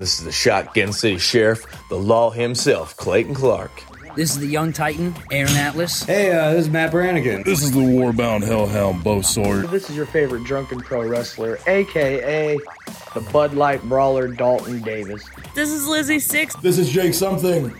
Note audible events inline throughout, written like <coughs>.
This is the Shotgun City Sheriff, the law himself, Clayton Clark. This is the young titan, Aaron Atlas. Hey, uh, this is Matt Brannigan. This is the warbound hellhound Bo Sword. This is your favorite drunken pro wrestler, aka the Bud Light brawler Dalton Davis. This is Lizzie Six. This is Jake Something.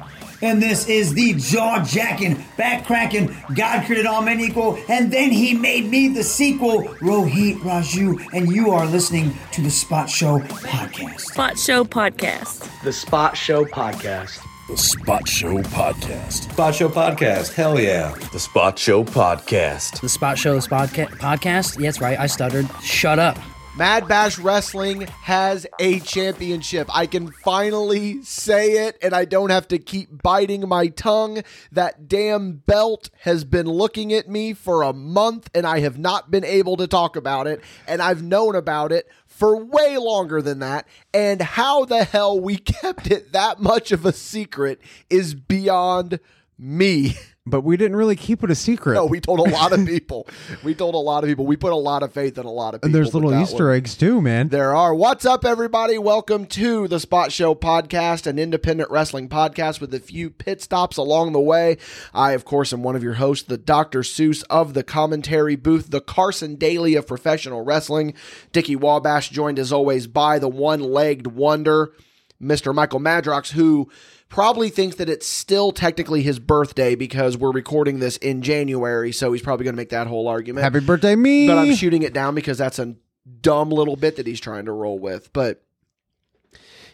And this is the jaw jacking, back cracking, God created all men equal, and then he made me the sequel, Rohit Raju, and you are listening to the Spot Show Podcast. Spot Show Podcast. The Spot Show Podcast. The Spot Show Podcast. Spot Show Podcast. Hell yeah. The Spot Show Podcast. The Spot Show Spot Podcast. Yeah, that's right. I stuttered. Shut up. Mad Bash Wrestling has a championship. I can finally say it, and I don't have to keep biting my tongue. That damn belt has been looking at me for a month, and I have not been able to talk about it. And I've known about it for way longer than that. And how the hell we <laughs> kept it that much of a secret is beyond me. <laughs> But we didn't really keep it a secret. No, we told a lot of <laughs> people. we told a lot of people. We put a lot of faith in a lot of people. and there's little Easter one. eggs too, man. There are. What's up, everybody? Welcome to the Spot Show podcast, an independent wrestling podcast with a few pit stops along the way. I, of course, am one of your hosts, the Dr. Seuss of the commentary booth, the Carson Daly of professional wrestling. Dickie Wabash, joined as always by the one legged wonder, Mr. Michael Madrox, who probably thinks that it's still technically his birthday because we're recording this in January, so he's probably going to make that whole argument Happy birthday, me. but I'm shooting it down because that's a dumb little bit that he's trying to roll with. But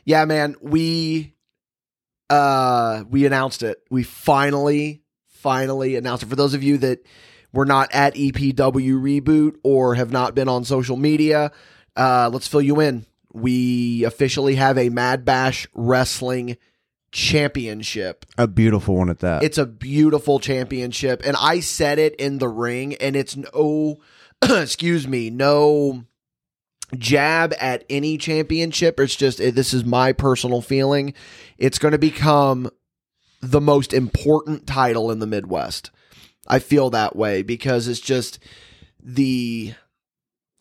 yeah, man, we uh we announced it. We finally finally announced it. For those of you that were not at EPW reboot or have not been on social media, uh let's fill you in. We officially have a Mad Bash Wrestling Championship. a beautiful one at that. It's a beautiful championship, and I said it in the ring, and it's no, <clears throat> excuse me, no jab at any championship. It's just eh, this is my personal feeling. It's going to become the most important title in the Midwest. I feel that way because it's just the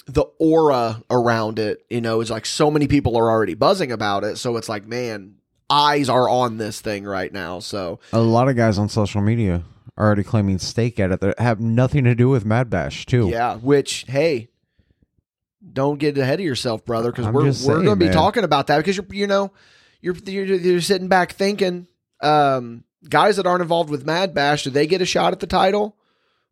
the aura around it, you know, is like so many people are already buzzing about it. So it's like, man, eyes are on this thing right now. So a lot of guys on social media are already claiming stake at it that have nothing to do with Mad Bash too. Yeah, which hey, don't get ahead of yourself, brother, because we're we're going to be talking about that because you're you know you're, you're you're sitting back thinking, um, guys that aren't involved with Mad Bash, do they get a shot at the title?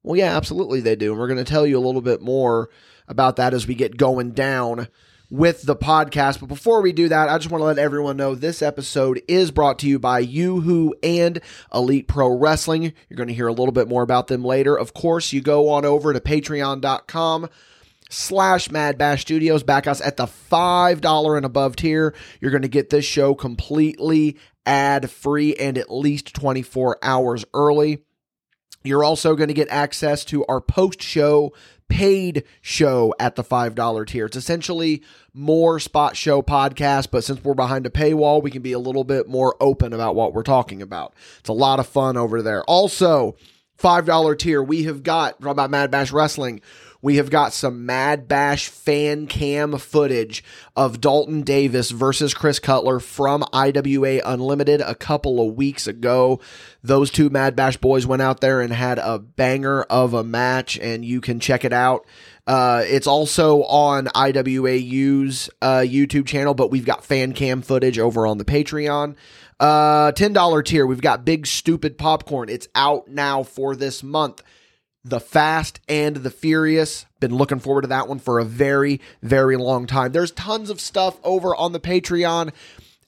Well, yeah, absolutely they do, and we're going to tell you a little bit more about that as we get going down with the podcast. But before we do that, I just want to let everyone know this episode is brought to you by Yoo-hoo and Elite Pro Wrestling. You're going to hear a little bit more about them later. Of course, you go on over to patreon.com slash Mad Bash Studios. Back us at the $5 and above tier. You're going to get this show completely ad free and at least 24 hours early. You're also going to get access to our post show paid show at the $5 tier. It's essentially more spot show podcast, but since we're behind a paywall, we can be a little bit more open about what we're talking about. It's a lot of fun over there. Also, $5 tier, we have got, about Mad Bash Wrestling, we have got some Mad Bash fan cam footage of Dalton Davis versus Chris Cutler from IWA Unlimited a couple of weeks ago. Those two Mad Bash boys went out there and had a banger of a match, and you can check it out. Uh, it's also on IWAU's uh, YouTube channel, but we've got fan cam footage over on the Patreon. Uh, $10 tier, we've got Big Stupid Popcorn. It's out now for this month. The Fast and the Furious. Been looking forward to that one for a very, very long time. There's tons of stuff over on the Patreon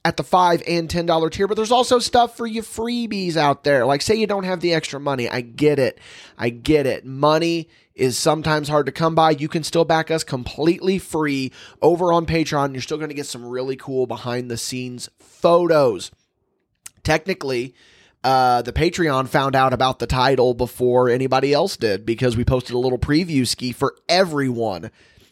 at the five and ten dollar tier, but there's also stuff for you freebies out there. Like, say you don't have the extra money. I get it. I get it. Money is sometimes hard to come by. You can still back us completely free over on Patreon. You're still going to get some really cool behind the scenes photos. Technically, uh, the Patreon found out about the title before anybody else did because we posted a little preview ski for everyone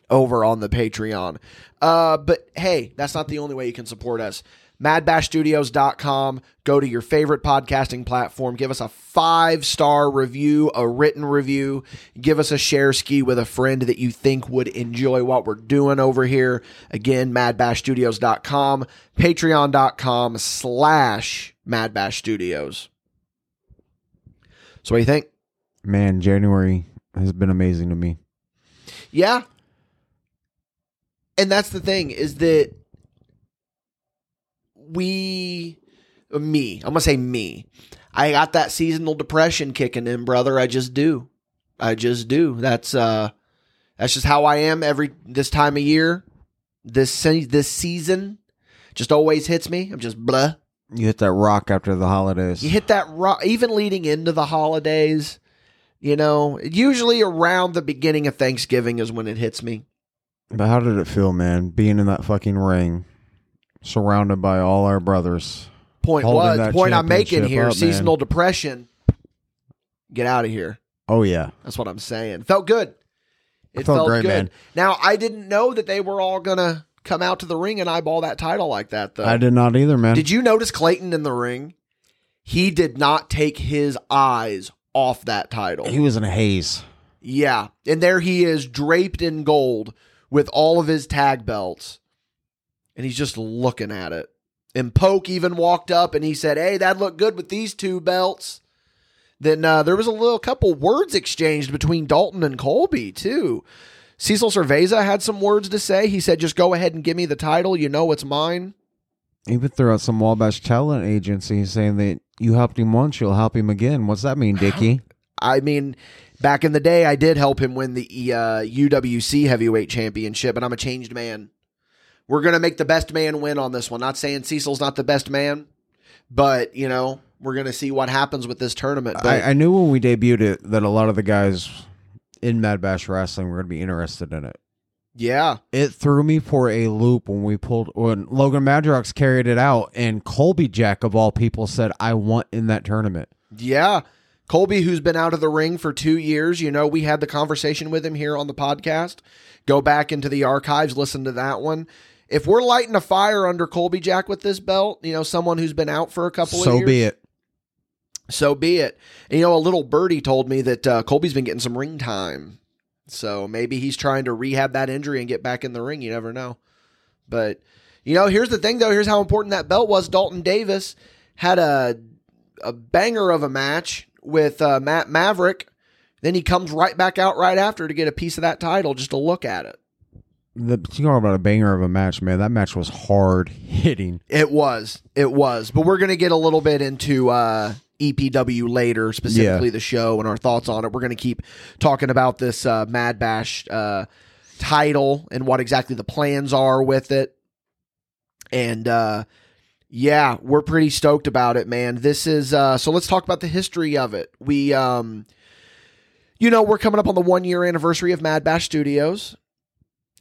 over on the Patreon. Uh, but hey, that's not the only way you can support us. MadBashStudios.com. Go to your favorite podcasting platform. Give us a five star review, a written review. Give us a share ski with a friend that you think would enjoy what we're doing over here. Again, MadBashStudios.com, Patreon.com slash MadBashStudios. So, what do you think? Man, January has been amazing to me. Yeah. And that's the thing is that we, me, I'm going to say me. I got that seasonal depression kicking in, brother. I just do. I just do. That's, uh, that's just how I am every, this time of year. This, this season just always hits me. I'm just blah. You hit that rock after the holidays. You hit that rock, even leading into the holidays. You know, usually around the beginning of Thanksgiving is when it hits me. But how did it feel, man? Being in that fucking ring, surrounded by all our brothers. Point was that point I'm making here. up, man. seasonal depression. Get out of here. Oh yeah, That's what I'm saying. Felt good. It Felt felt, great, good. man. Now I didn't know that they were all gonna come out to the ring and eyeball that title like that though. I did not either, man. Did you notice Clayton in the ring? He did not take his eyes off that title. He was in a haze. Yeah. And there he is draped in gold with all of his tag belts. And he's just looking at it. And Poke even walked up and he said, Hey, that looked good with these two belts. Then uh, there was a little couple words exchanged between Dalton and Colby, too. Cecil Cerveza had some words to say. He said, Just go ahead and give me the title. You know it's mine. He even threw out some Wabash talent agency saying that you helped him once, you'll help him again. What's that mean, Dickie? <laughs> I mean, back in the day, I did help him win the uh, UWC Heavyweight Championship, and I'm a changed man. We're gonna make the best man win on this one. Not saying Cecil's not the best man, but you know we're gonna see what happens with this tournament. But I, I knew when we debuted it that a lot of the guys in Mad Bash Wrestling were going to be interested in it. yeah, It threw me for a loop when we pulled when Logan Madrox carried it out, and Colby Jack of all people said, "I want in that tournament." yeah. Colby, who's been out of the ring for two years, you know, we had the conversation with him here on the podcast. Go back into the archives, listen to that one. If we're lighting a fire under Colby Jack with this belt, you know, someone who's been out for a couple of So years. be it. So be it. And, you know, a little birdie told me that uh, Colby's been getting some ring time. So maybe he's trying to rehab that injury and get back in the ring. You never know. But, you know, here's the thing, though. Here's how important that belt was. Dalton Davis had a, a banger of a match with uh, Matt Maverick. Then he comes right back out right after to get a piece of that title just to look at it. The, you talk about a banger of a match, man. That match was hard hitting. It was. It was. But we're going to get a little bit into uh, EPW later, specifically Yeah. the show and our thoughts on it. We're going to keep talking about this uh, Mad Bash uh, title and what exactly the plans are with it. And uh, yeah, we're pretty stoked about it, man. This is uh, so. Let's talk about the history of it. We, um, you know, we're coming up on the one year anniversary of Mad Bash Studios.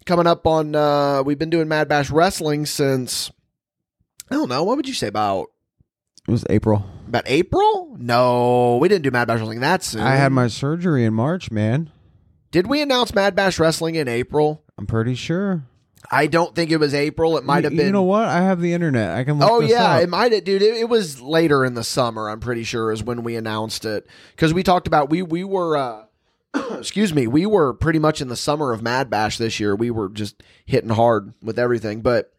Coming up on, uh, we've been doing Mad Bash Wrestling since I don't know. What would you say about It was April. about April? No, we didn't do Mad Bash Wrestling that soon. I had my surgery in March, man. Did we announce Mad Bash Wrestling in April? I'm pretty sure. I don't think it was April. It might have been. You know what? I have the internet. I can look Oh yeah, up. it might have, dude. It, it was later in the summer. I'm pretty sure is when we announced it because we talked about we we were. uh <clears throat> Excuse me, we were pretty much in the summer of Mad Bash this year. We were just hitting hard with everything, but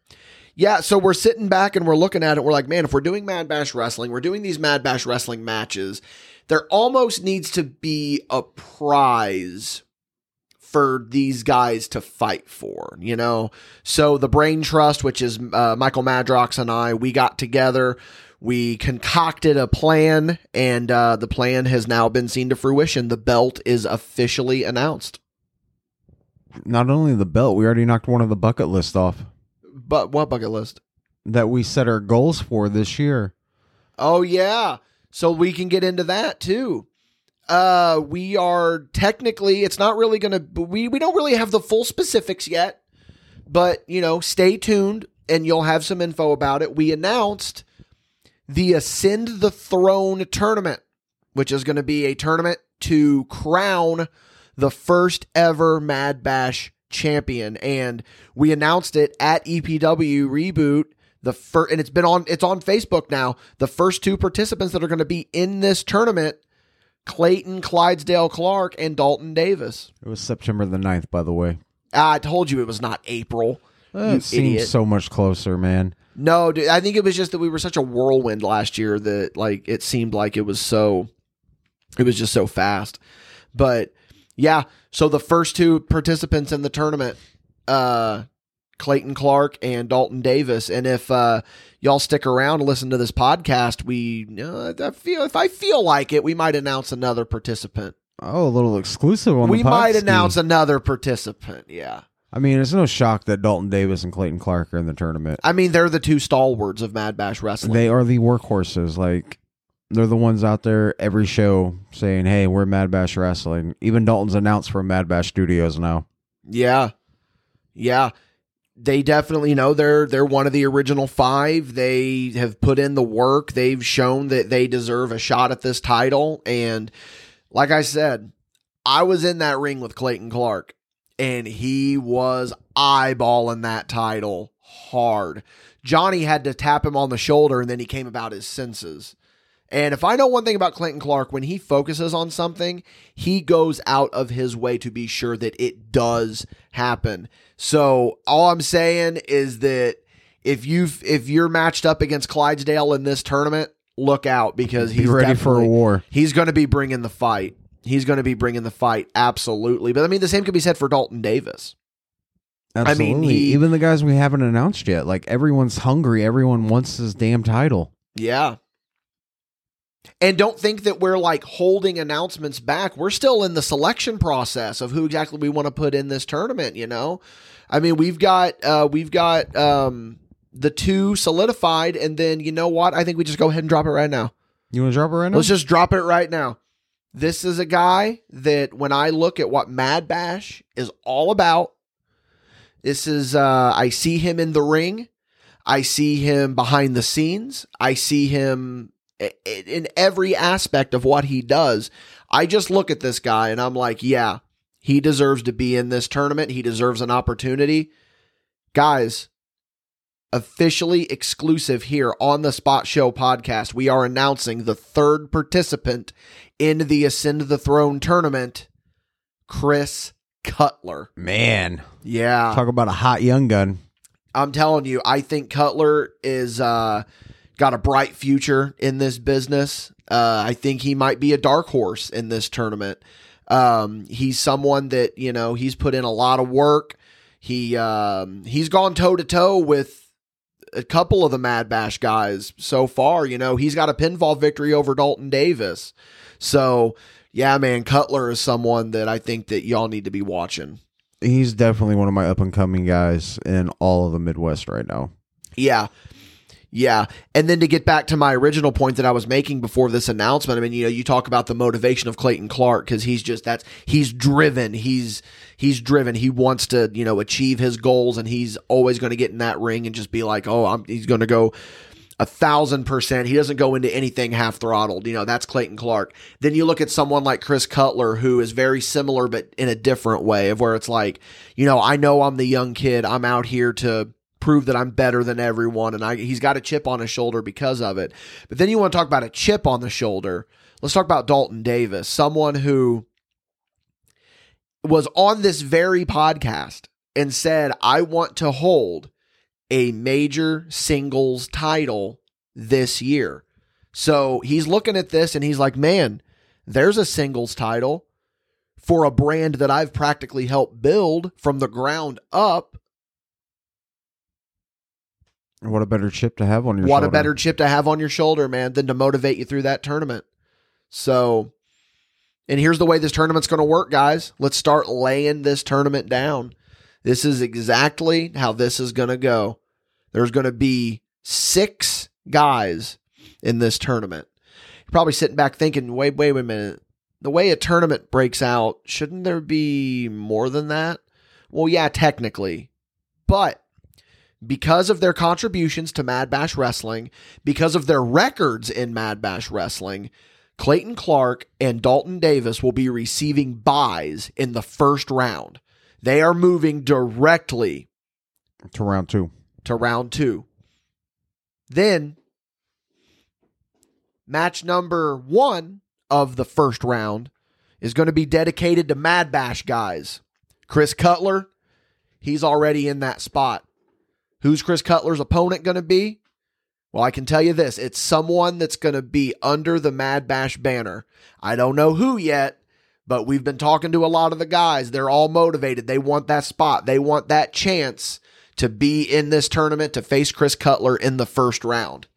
yeah. So we're sitting back and we're looking at it. We're like, man, if we're doing Mad Bash wrestling, we're doing these Mad Bash wrestling matches. There almost needs to be a prize for these guys to fight for, you know? So the Brain Trust, which is uh, Michael Madrox and I, we got together, we concocted a plan, and uh, the plan has now been seen to fruition. The belt is officially announced. Not only the belt, we already knocked one of the bucket list off But what bucket list? that we set our goals for this year. Oh, yeah. So we can get into that too. Uh, we are technically, it's not really going to, we, we don't really have the full specifics yet, but you know, stay tuned and you'll have some info about it. We announced the Ascend the Throne tournament, which is going to be a tournament to crown the first ever Mad Bash champion. And we announced it at EPW Reboot. The first, and it's been on, it's on Facebook now. The first two participants that are going to be in this tournament Clayton Clydesdale Clark and Dalton Davis. It was September the 9th, by the way. Ah, I told you it was not April. It seems idiot. so much closer, man. No, dude, I think it was just that we were such a whirlwind last year that like it seemed like it was so it was just so fast. But yeah, so the first two participants in the tournament uh Clayton Clark and Dalton Davis and if uh y'all stick around and listen to this podcast, we uh, I feel if I feel like it, we might announce another participant. Oh, a little exclusive on the we might announce another participant. Yeah. I mean, it's no shock that Dalton Davis and Clayton Clark are in the tournament. I mean, they're the two stalwarts of Mad Bash Wrestling. They are the workhorses. Like they're the ones out there every show saying, "Hey, we're Mad Bash Wrestling." Even Dalton's announced for Mad Bash Studios now. Yeah. Yeah. They definitely know they're they're one of the original 5. They have put in the work. They've shown that they deserve a shot at this title and like I said, I was in that ring with Clayton Clark and he was eyeballing that title hard. Johnny had to tap him on the shoulder and then he came about his senses. And if I know one thing about Clayton Clark, when he focuses on something, he goes out of his way to be sure that it does happen. So all I'm saying is that if you if you're matched up against Clydesdale in this tournament, look out because Be he's ready for a war. He's going to be bringing the fight. He's going to be bringing the fight absolutely. But I mean, the same could be said for Dalton Davis. Absolutely. I mean, he- even the guys we haven't announced yet. Like everyone's hungry. Everyone wants his damn title. Yeah. And don't think that we're like holding announcements back. We're still in the selection process of who exactly we want to put in this tournament, you know? I mean, we've got uh we've got um the two solidified and then you know what? I think we just go ahead and drop it right now. You want to drop it right now? Let's just drop it right now. This is a guy that when I look at what Mad Bash is all about, this is uh I see him in the ring. I see him behind the scenes. I see him in every aspect of what he does. I just look at this guy and I'm like, yeah, he deserves to be in this tournament. He deserves an opportunity. Guys, officially exclusive here on the Spot Show podcast, we are announcing the third participant in the Ascend the Throne tournament, Chris Cutler. Man, Yeah. talk about a hot young gun. I'm telling you, I think Cutler is uh, got a bright future in this business. Uh, I think he might be a dark horse in this tournament. Um, he's someone that you know he's put in a lot of work. He um, he's gone toe to toe with a couple of the Mad Bash guys so far. You know, he's got a pinfall victory over Dalton Davis. So yeah, man, Cutler is someone that I think that y'all need to be watching. He's definitely one of my up and coming guys in all of the Midwest right now. Yeah. Yeah. And then to get back to my original point that I was making before this announcement, I mean, you know, you talk about the motivation of Clayton Clark because he's just that's he's driven. He's he's driven. He wants to, you know, achieve his goals and he's always going to get in that ring and just be like, oh, I'm he's going to go a thousand percent. He doesn't go into anything half throttled. You know, that's Clayton Clark. Then you look at someone like Chris Cutler, who is very similar, but in a different way, of where it's like, you know, I know I'm the young kid. I'm out here to prove that I'm better than everyone. And I, he's got a chip on his shoulder because of it. But then you want to talk about a chip on the shoulder. Let's talk about Dalton Davis, someone who was on this very podcast and said, I want to hold a major singles title this year. So he's looking at this and he's like, man, there's a singles title for a brand that I've practically helped build from the ground up. What a better chip to have on your what shoulder. a better chip to have on your shoulder, man, than to motivate you through that tournament. So, and here's the way this tournament's going to work, guys. Let's start laying this tournament down. This is exactly how this is going to go. There's going to be six guys in this tournament. You're probably sitting back thinking, wait, wait, wait a minute. The way a tournament breaks out, shouldn't there be more than that? Well, yeah, technically. But because of their contributions to Mad Bash Wrestling, because of their records in Mad Bash Wrestling, Clayton Clark and Dalton Davis will be receiving buys in the first round. They are moving directly To round two. to round two. Then, match number one of the first round is going to be dedicated to Mad Bash guys. Chris Cutler, he's already in that spot. Who's Chris Cutler's opponent going to be? Well, I can tell you this it's someone that's going to be under the Mad Bash banner. I don't know who yet, but we've been talking to a lot of the guys. They're all motivated. They want that spot, they want that chance to be in this tournament to face Chris Cutler in the first round.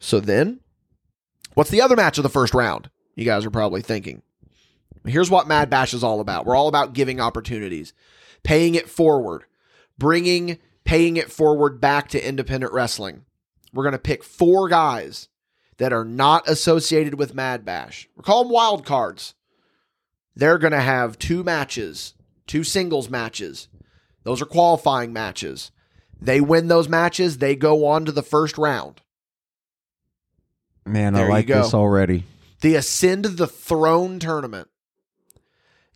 So then, what's the other match of the first round? You guys are probably thinking. Here's what Mad Bash is all about. We're all about giving opportunities, paying it forward, bringing paying it forward back to independent wrestling. We're going to pick four guys that are not associated with Mad Bash. We call them wild cards. They're going to have two matches, two singles matches. Those are qualifying matches. They win those matches, they go on to the first round. Man, There I like this already. the Ascend the Throne tournament.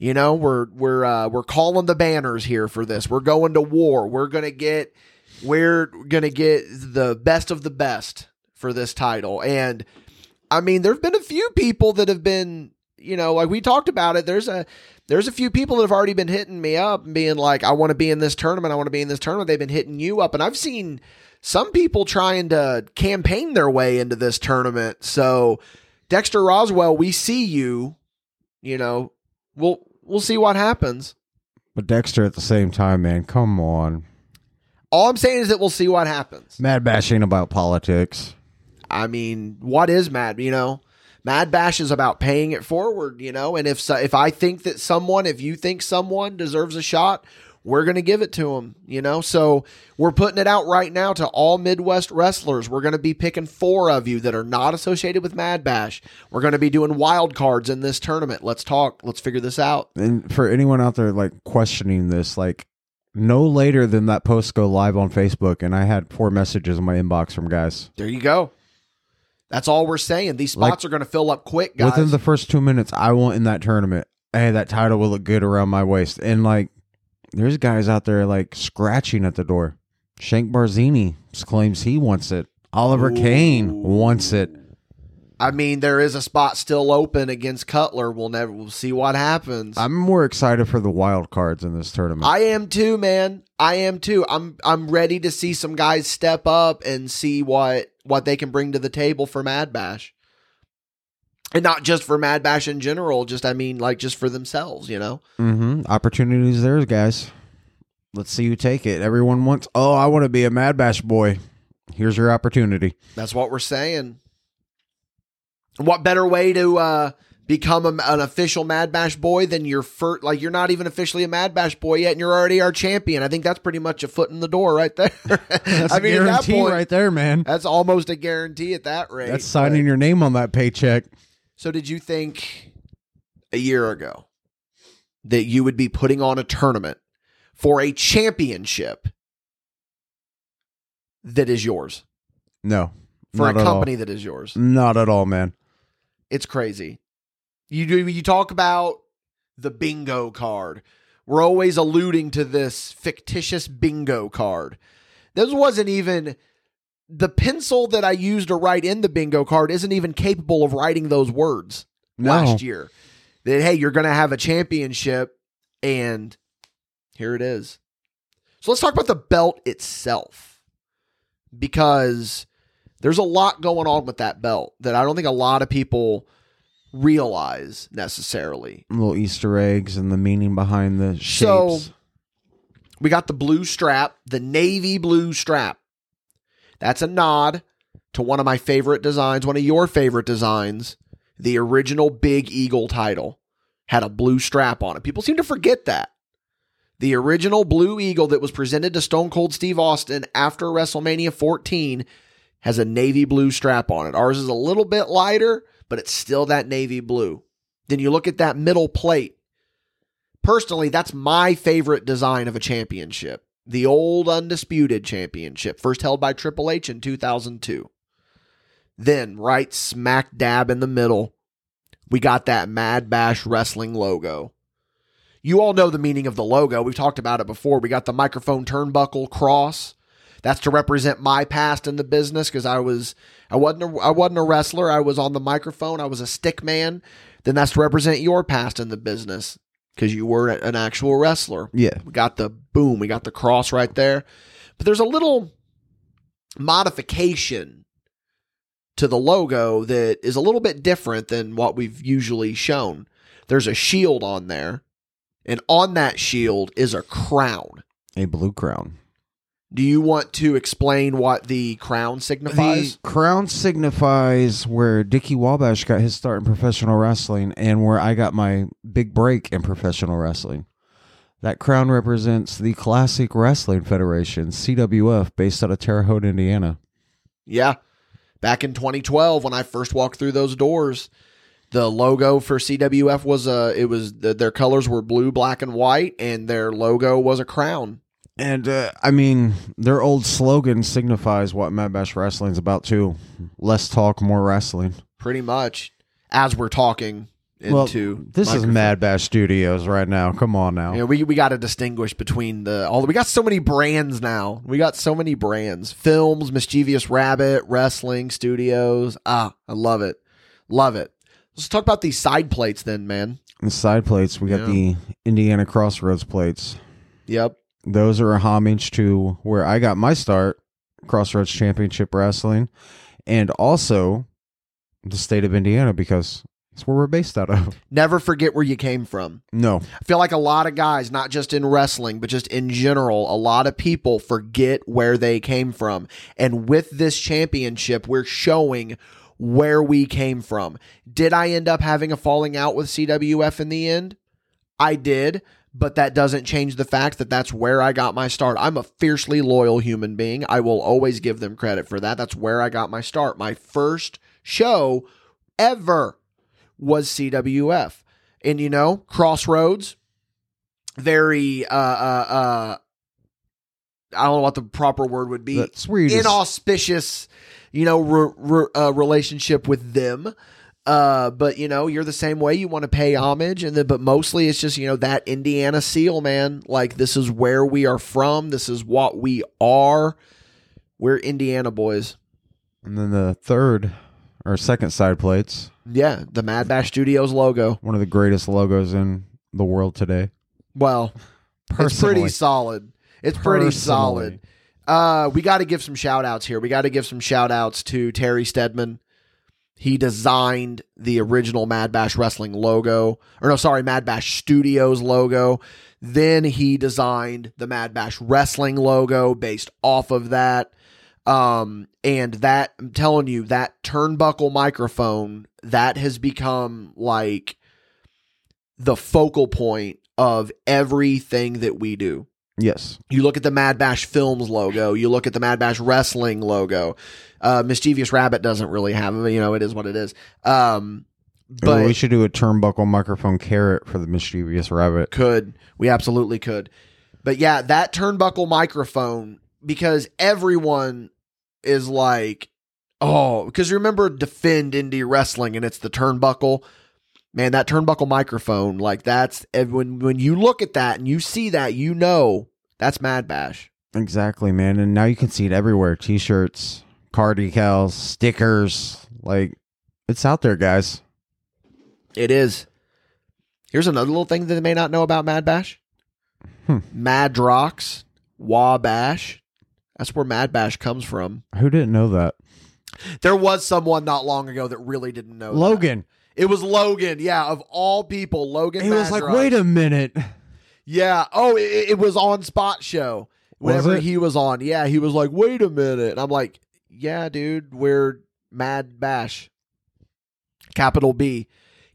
You know, we're we're uh, we're calling the banners here for this. We're going to war. We're gonna get we're gonna get the best of the best for this title. And I mean, there've been a few people that have been, you know, like we talked about it. There's a there's a few people that have already been hitting me up and being like, I want to be in this tournament. I want to be in this tournament. They've been hitting you up, and I've seen some people trying to campaign their way into this tournament. So Dexter Roswell, we see you. You know, we'll we'll see what happens. But Dexter at the same time, man, come on. All I'm saying is that we'll see what happens. Mad Bash ain't about politics. I mean, what is Mad? You know, Mad Bash is about paying it forward. You know, and if so, if I think that someone, if you think someone deserves a shot, we're gonna give it to them. You know, so we're putting it out right now to all Midwest wrestlers. We're gonna be picking four of you that are not associated with Mad Bash. We're gonna be doing wild cards in this tournament. Let's talk. Let's figure this out. And for anyone out there like questioning this, like no later than that post go live on Facebook, and I had four messages in my inbox from guys. There you go. That's all we're saying. These spots Like, are going to fill up quick, guys. Within the first two minutes, I want in that tournament. Hey, that title will look good around my waist. And like, there's guys out there like scratching at the door. Shank Barzini claims he wants it. Oliver Kane wants it. I mean, there is a spot still open against Cutler. We'll never. We'll see what happens. I'm more excited for the wild cards in this tournament. I am too, man. I am too. I'm I'm ready to see some guys step up and see what what they can bring to the table for Mad Bash. And not just for Mad Bash in general, just I mean like just for themselves, you know. mm-hmm. Opportunities there, guys. Let's see who take it. Everyone wants. Oh, I want to be a Mad Bash boy. Here's your opportunity. That's what we're saying. What better way to uh, become a, an official Mad Bash boy than your first? Like you're not even officially a Mad Bash boy yet, and you're already our champion. I think that's pretty much a foot in the door right there. <laughs> That's I a mean, at that guarantee point, right there, man. that's almost a guarantee at that rate. That's signing your name on that paycheck. So, did you think a year ago that you would be putting on a tournament for a championship that is yours No, for not a at all. company that is yours? Not at all, man. It's crazy. You do you talk about the bingo card. We're always alluding to this fictitious bingo card. This wasn't even the pencil that I used to write in the bingo card isn't even capable of writing those words No. last year. That hey, you're going to have a championship and here it is. So let's talk about the belt itself. Because there's a lot going on with that belt that I don't think a lot of people realize necessarily. Little Easter eggs and the meaning behind the shapes. So we got the blue strap, the navy blue strap. That's a nod to one of my favorite designs, one of your favorite designs. The original Big Eagle title had a blue strap on it. People seem to forget that. The original Blue Eagle that was presented to Stone Cold Steve Austin after WrestleMania 14 has a navy blue strap on it. Ours is a little bit lighter, but it's still that navy blue. Then you look at that middle plate. Personally, that's my favorite design of a championship. The old Undisputed Championship, first held by Triple H in 2002. Then, right smack dab in the middle, we got that Mad Bash Wrestling logo. You all know the meaning of the logo. We've talked about it before. We got the microphone turnbuckle cross. That's to represent my past in the business because I was I wasn't a, I wasn't a wrestler. I was on the microphone. I was a stick man. Then that's to represent your past in the business because you were an actual wrestler. Yeah. We got the boom. We got the cross right there. But there's a little modification to the logo that is a little bit different than what we've usually shown. There's a shield on there, and on that shield is a crown. A blue crown. Do you want to explain what the crown signifies? The crown signifies where Dickie Wabash got his start in professional wrestling and where I got my big break in professional wrestling. That crown represents the Classic Wrestling Federation, CWF, based out of Terre Haute, Indiana. Yeah. Back in 2012 when I first walked through those doors, the logo for CWF was uh it was the, their colors were blue, black and white and their logo was a crown. And uh, I mean, their old slogan signifies what Mad Bash Wrestling's about too. Less talk, more wrestling. Pretty much as we're talking Well, into this is. Mad Bash Studios right now. Come on now. Know, we we got to distinguish between the all. We got so many brands now. We got so many brands: films, Mischievous Rabbit, wrestling studios. Ah, I love it, love it. Let's talk about these side plates, then, man. The side plates, we got Yeah. the Indiana Crossroads plates. Yep. Those are a homage to where I got my start, Crossroads Championship Wrestling, and also the state of Indiana because it's where we're based out of. <laughs> Never forget where you came from. No, I feel like a lot of guys, not just in wrestling, but just in general, a lot of people forget where they came from. And with this championship, we're showing where we came from. Did I end up having a falling out with CWF in the end? I did, but that doesn't change the fact that that's where I got my start. I'm a fiercely loyal human being. I will always give them credit for that. That's where I got my start. My first show ever was CWF. And you know, Crossroads, very uh uh uh I don't know what the proper word would be. that's where you Inauspicious, you know, re- re- uh, relationship with them. Uh, but you know, you're the same way. You want to pay homage, and then, but mostly it's just you know that Indiana seal, man. Like this is where we are from. This is what we are. We're Indiana boys. and then the third or second side plates, Yeah, the Mad Bash Studios logo. one of the greatest logos in the world today. Well, it's pretty solid. It's pretty solid. Uh, we got to give some shout outs here. We got to give some shout outs to Terry Stedman. He designed the original Mad Bash Wrestling logo, or no, sorry, Mad Bash Studios logo. Then he designed the Mad Bash Wrestling logo based off of that. Um, and that, I'm telling you, that turnbuckle microphone, that has become like the focal point of everything that we do. Yes, You look at the Mad Bash Films logo. You look at the Mad Bash Wrestling logo. Uh, Mischievous Rabbit doesn't really have it. You know, it is what it is. Um, but we should do a turnbuckle microphone carrot for the mischievous rabbit. could we absolutely could. But yeah, that turnbuckle microphone because everyone is like, oh, because you remember defend indie wrestling and it's the turnbuckle. Man, that turnbuckle microphone, like that's when when you look at that and you see that, you know that's Mad Bash. Exactly, man. And now you can see it everywhere: t-shirts, car decals, stickers. Like it's out there, guys. It is. Here's another little thing that they may not know about Mad Bash. Hmm. Madrox, Wabash. That's where Mad Bash comes from. Who didn't know that? There was someone not long ago that really didn't know. that. Logan. It was Logan. Yeah, of all people, Logan. He was like, "Wait a minute." Yeah. Oh, it, it was on Spot Show. Was Whenever it? he was on, yeah, he was like, "Wait a minute," and I'm like, "Yeah, dude, we're Mad Bash." Capital B,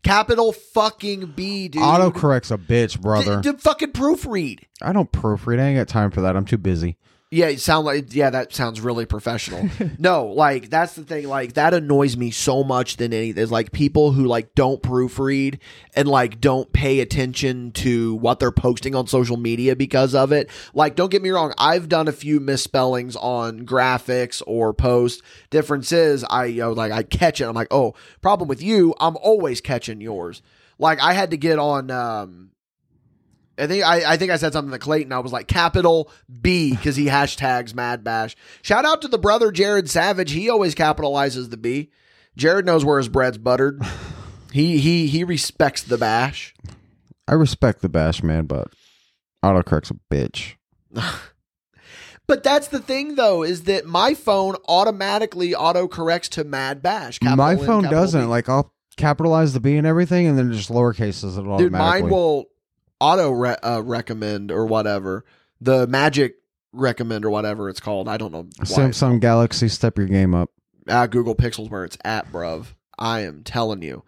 capital fucking B, dude. Autocorrect's a bitch, brother. D- d- fucking proofread. I don't proofread. I ain't got time for that. I'm too busy. Yeah, you sound like yeah, that sounds really professional. <laughs> no, like that's the thing. Like that annoys me so much than anything. Is like people who like don't proofread and like don't pay attention to what they're posting on social media because of it. Like, don't get me wrong, I've done a few misspellings on graphics or posts. Difference is, I you know like I catch it. I'm like, oh, problem with you. I'm always catching yours. Like I had to get on. um I think I, I think I said something to Clayton. I was like capital B because he hashtags Mad Bash. Shout out to the brother Jared Savage. He always capitalizes the B. Jared knows where his bread's buttered. <laughs> he he he respects the bash. I respect the bash man, but autocorrect's a bitch. <laughs> But that's the thing though, is that my phone automatically auto corrects to Mad Bash. My N, phone doesn't. B. Like I'll capitalize the B and everything, and then just lowercases it automatically. Dude, mine will auto re- uh, recommend or whatever. The magic recommend or whatever it's called. I don't know. Why. Samsung Galaxy, step your game up. At Google Pixels where it's at, bruv. I am telling you.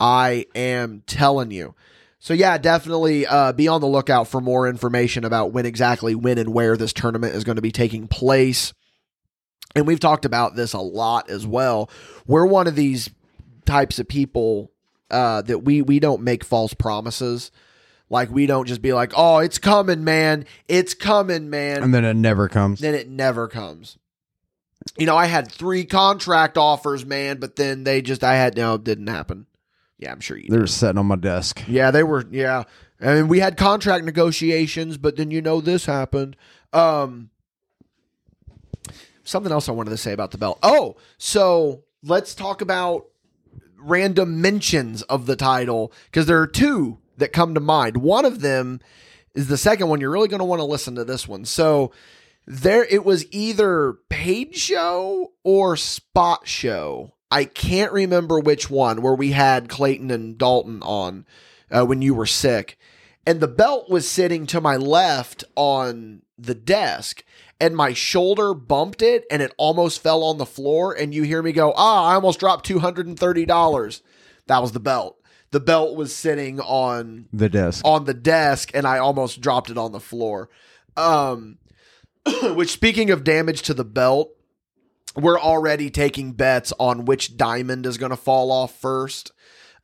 I am telling you. So yeah, definitely uh, be on the lookout for more information about when exactly when and where this tournament is going to be taking place. And we've talked about this a lot as well. We're one of these types of people uh, that we we don't make false promises. Like we don't just be like, "Oh, it's coming, man. It's coming, man." And then it never comes. then it never comes. You know, I had three contract offers, man, but then they just I had no, it didn't happen. Yeah, I'm sure you. They were sitting on my desk. Yeah, they were. Yeah, I mean, we had contract negotiations, but then you know this happened. Um, something else I wanted to say about the belt. Oh, so let's talk about random mentions of the title because there are two that come to mind. One of them is the second one. You're really going to want to listen to this one. So there, it was either paid show or spot show. I can't remember which one where we had Clayton and Dalton on uh, when you were sick. And the belt was sitting to my left on the desk, and my shoulder bumped it and it almost fell on the floor. And you hear me go, Ah, I almost dropped $230. That was the belt. The belt was sitting on The desk. on the desk and I almost dropped it on the floor. Um, <clears throat> which speaking of damage to the belt, we're already taking bets on which diamond is going to fall off first.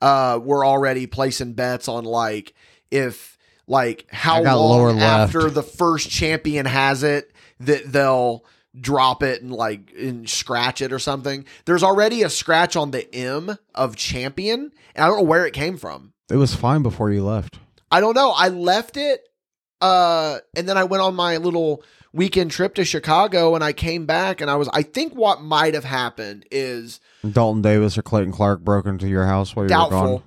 Uh, we're already placing bets on like if like how long lower left. after the first champion has it that they'll drop it and like and scratch it or something. There's already a scratch on the M of champion, and I don't know where it came from. It was fine before you left. I don't know. I left it, uh, and then I went on my little weekend trip to Chicago, and I came back, and I was. I think what might have happened is Dalton Davis or Clayton Clark broke into your house while you were gone.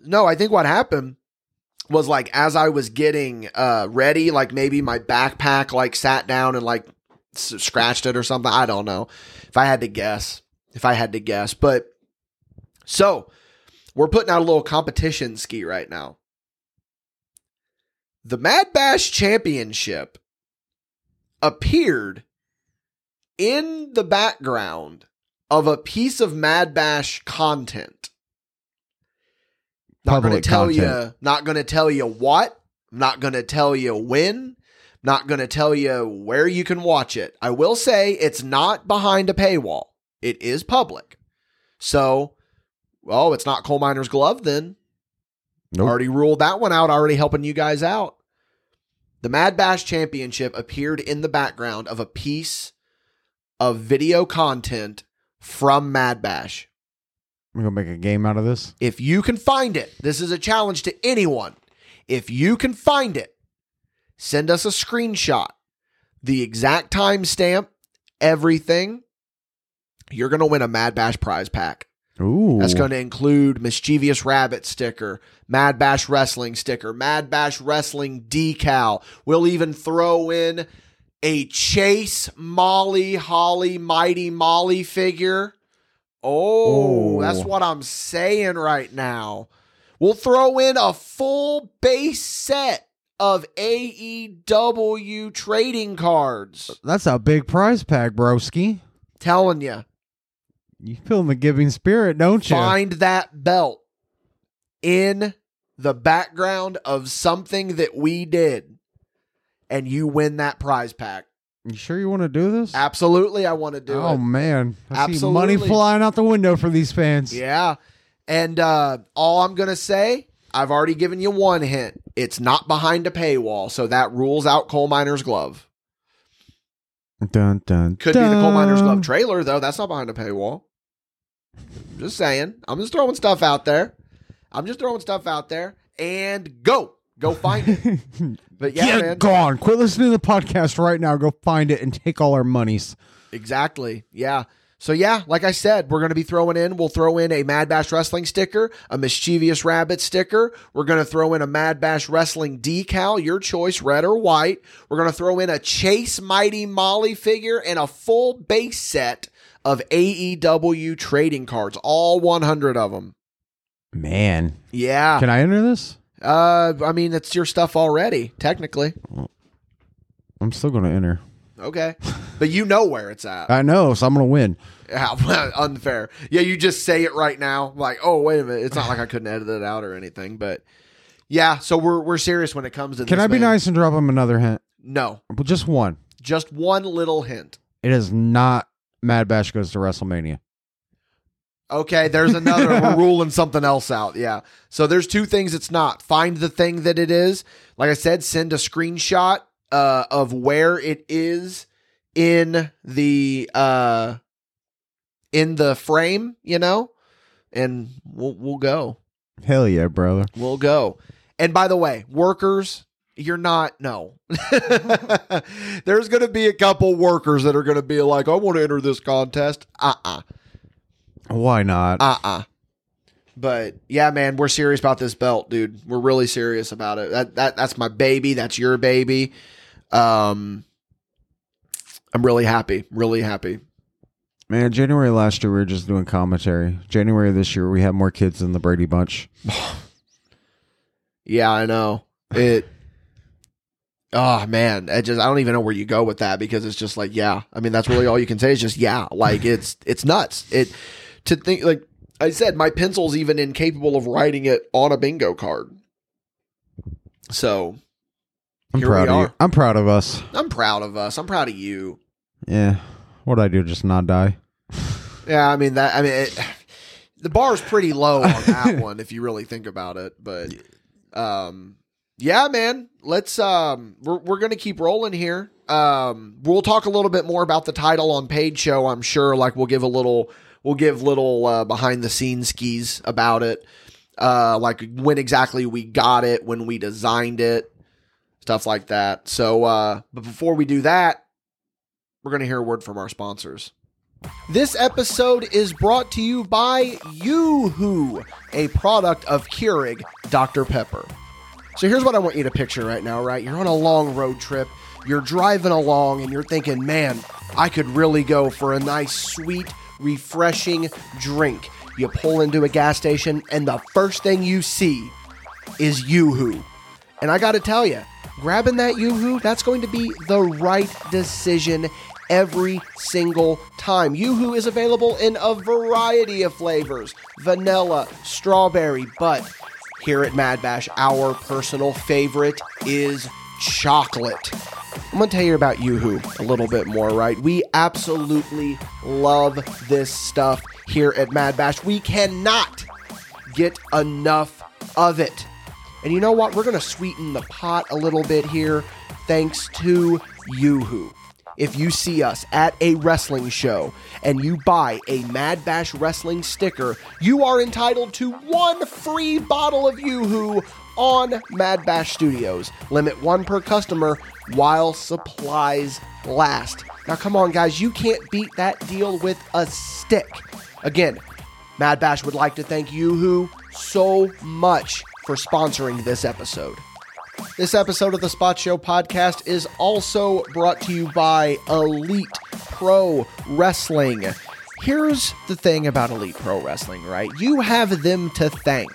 <coughs> no, I think what happened was like as I was getting uh ready, like maybe my backpack like sat down and like s- scratched it or something. I don't know. If I had to guess, if I had to guess, but so we're putting out a little competition ski right now. The Mad Bash Championship appeared in the background of a piece of Mad Bash content. Not going to tell you. Not going to tell you what. Not going to tell you when. Not going to tell you where you can watch it. I will say it's not behind a paywall. It is public. So, oh, it's not Coal Miner's Glove then. Nope. Already ruled that one out, already helping you guys out. The Mad Bash Championship appeared in the background of a piece of video content from Mad Bash. I'm gonna make a game out of this. If you can find it, this is a challenge to anyone. If you can find it, send us a screenshot, the exact timestamp, everything. You're going to win a Mad Bash prize pack. Ooh. That's going to include Mischievous Rabbit sticker, Mad Bash Wrestling sticker, Mad Bash Wrestling decal. We'll even throw in a Chase Molly Holly Mighty Molly figure. Oh, Oh. that's oh. what I'm saying right now. We'll throw in a full base set of AEW trading cards. That's a big prize pack, broski. Telling you. You feel the giving spirit, don't you? find that belt in the background of something that we did and you win that prize pack. You sure you want to do this? Absolutely, I want to do oh it. Oh man, I see money flying out the window for these fans. Yeah. And uh, all I'm going to say, I've already given you one hint. It's not behind a paywall, so that rules out Coal Miner's Glove. Dun dun. Could be the Coal Miner's. Glove trailer, though. That's not behind a paywall. Just saying. I'm just throwing stuff out there. I'm just throwing stuff out there. And go. Go find it. <laughs> But yeah, Get man. gone. Quit listening to the podcast right now. Go find it and take all our monies. Exactly. Yeah. So yeah, like I said, we're going to be throwing in. We'll throw in a Mad Bash Wrestling sticker, a Mischievous Rabbit sticker. We're going to throw in a Mad Bash Wrestling decal, your choice, red or white. We're going to throw in a Chase Mighty Molly figure and a full base set of AEW trading cards, all 100 of them. Man, Yeah. can I enter this? Uh, I mean, it's your stuff already, technically. I'm still going to enter. Okay, but you know where it's at. I know, so I'm going to win. Yeah, <laughs> unfair. Yeah, you just say it right now, like, oh wait a minute. It's not like I couldn't edit it out or anything, but yeah. So we're we're serious when it comes to. Can this, I be man. nice and drop him another hint? No, just one. just one little hint. It is not Mad Bash goes to WrestleMania. Okay, there's another. we're <laughs> ruling something else out. Yeah. So there's two things it's not. Find the thing that it is. Like I said, send a screenshot uh, of where it is in the uh, in the frame. You know, and we'll we'll go. Hell yeah, brother. We'll go. And by the way, workers, you're not no. <laughs> There's going to be a couple workers that are going to be like, "I want to enter this contest." Uh-uh. Why not? Uh-uh. But yeah, man, we're serious about this belt, dude. We're really serious about it. That that that's my baby. That's your baby. Um I'm really happy. Really happy. Man, January last year we were just doing commentary. January this year we have more kids than the Brady Bunch. <sighs> Yeah, I know. It Oh <sighs> man, I just I don't even know where you go with that because it's just like, yeah. I mean, that's really all you can say is just yeah. Like it's it's nuts. It to think like I said, my pencil's even incapable of writing it on a bingo card. So I'm Here we proud of are. you. I'm proud of us. I'm proud of us. I'm proud of you. Yeah. What'd I do? Just not die? Yeah, I mean that. I mean, it, the bar's pretty low on <laughs> that one if you really think about it. But, um, yeah, man, let's. Um, we're we're gonna keep rolling here. Um, we'll talk a little bit more about the title on Paid Show. I'm sure. Like we'll give a little. We'll give little uh, behind the scenes skis about it. Uh, like when exactly we got it, when we designed it, stuff like that. So, uh, but before we do that, we're gonna hear a word from our sponsors. This episode is brought to you by Yoo-Hoo, a product of Keurig Dr. Pepper. So here's what I want you to picture right now, right? You're on a long road trip, you're driving along, and you're thinking, man, I could really go for a nice, sweet, refreshing drink. You pull into a gas station, and the first thing you see is Yoo-Hoo. And I got to tell you, grabbing that Yoo-Hoo, that's going to be the right decision every single time. Yoo-Hoo is available in a variety of flavors vanilla, strawberry, but here at Mad Bash, our personal favorite is chocolate. I'm going to tell you about Yoo-Hoo a little bit more, right? We absolutely love this stuff here at Mad Bash. We cannot get enough of it. And you know what? We're going to sweeten the pot a little bit here thanks to Yoo-Hoo. If you see us at a wrestling show and you buy a Mad Bash wrestling sticker, you are entitled to one free bottle of Yoo-Hoo on Mad Bash Studios. Limit one per customer while supplies last. Now, come on, guys, you can't beat that deal with a stick. Again, Mad Bash would like to thank Yoo-Hoo so much for sponsoring this episode. This episode of the Spot Show podcast is also brought to you by Elite Pro Wrestling. Here's the thing about Elite Pro Wrestling, right? You have them to thank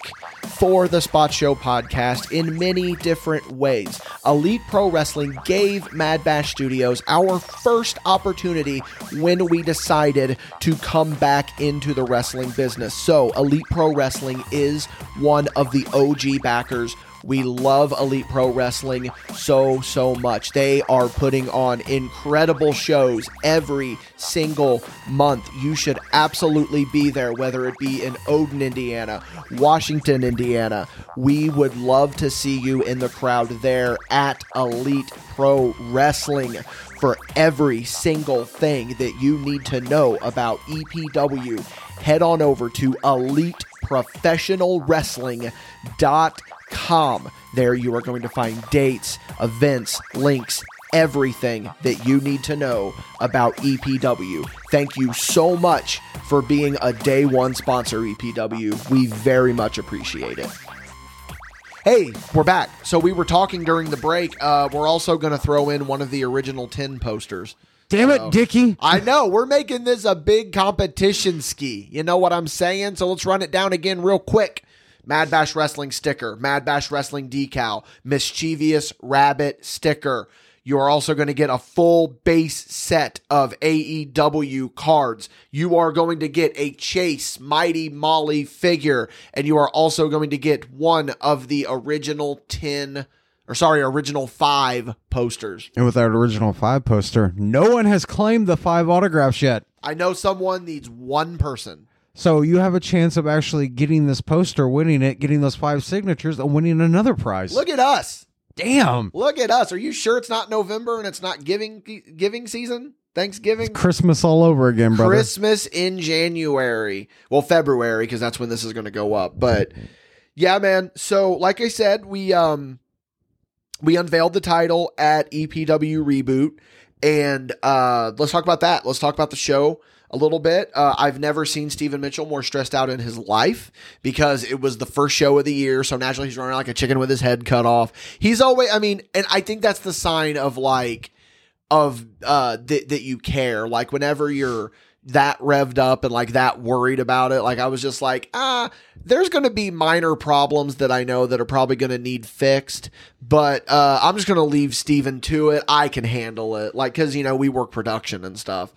for the Spot Show podcast in many different ways. Elite Pro Wrestling gave Mad Bash Studios our first opportunity when we decided to come back into the wrestling business. So, Elite Pro Wrestling is one of the OG backers we love Elite Pro Wrestling so, so much. They are putting on incredible shows every single month. You should absolutely be there, whether it be in Odon, Indiana, Washington, Indiana. We would love to see you in the crowd there at Elite Pro Wrestling for every single thing that you need to know about EPW. Head on over to There you are going to find dates, events, links, everything that you need to know about EPW. Thank you so much for being a day one sponsor, EPW. We very much appreciate it. Hey, we're back. So we were talking during the break. Uh, we're also going to throw in one of the original 10 posters. Damn it, Dickie. I know. We're making this a big competition ski. You know what I'm saying? So let's run it down again real quick. Mad Bash Wrestling sticker, Mad Bash Wrestling decal, Mischievous Rabbit sticker. You are also going to get a full base set of AEW cards. You are going to get a Chase Mighty Molly figure, and you are also going to get one of the original 10 or sorry, original 5 posters. And with that original five poster, no one has claimed the five autographs yet. I know someone needs one person. So you have a chance of actually getting this poster, winning it, getting those five signatures, and winning another prize. Look at us. Damn. Look at us. Are you sure it's not November and it's not giving giving season? Thanksgiving? Christmas all over again, brother. Christmas in January. Well, February because that's when this is going to go up. But yeah, man. So, like I said, we um we unveiled the title at EPW Reboot and uh let's talk about that. Let's talk about the show a little bit. Uh, I've never seen Stephen Mitchell more stressed out in his life because it was the first show of the year. So naturally, he's running like a chicken with his head cut off. He's always, I mean, and I think that's the sign of like, of uh that that you care. Like whenever you're that revved up and like that worried about it, like I was just like, ah, there's going to be minor problems that I know that are probably going to need fixed, but uh I'm just going to leave Steven to it. I can handle it. Like cuz you know, we work production and stuff.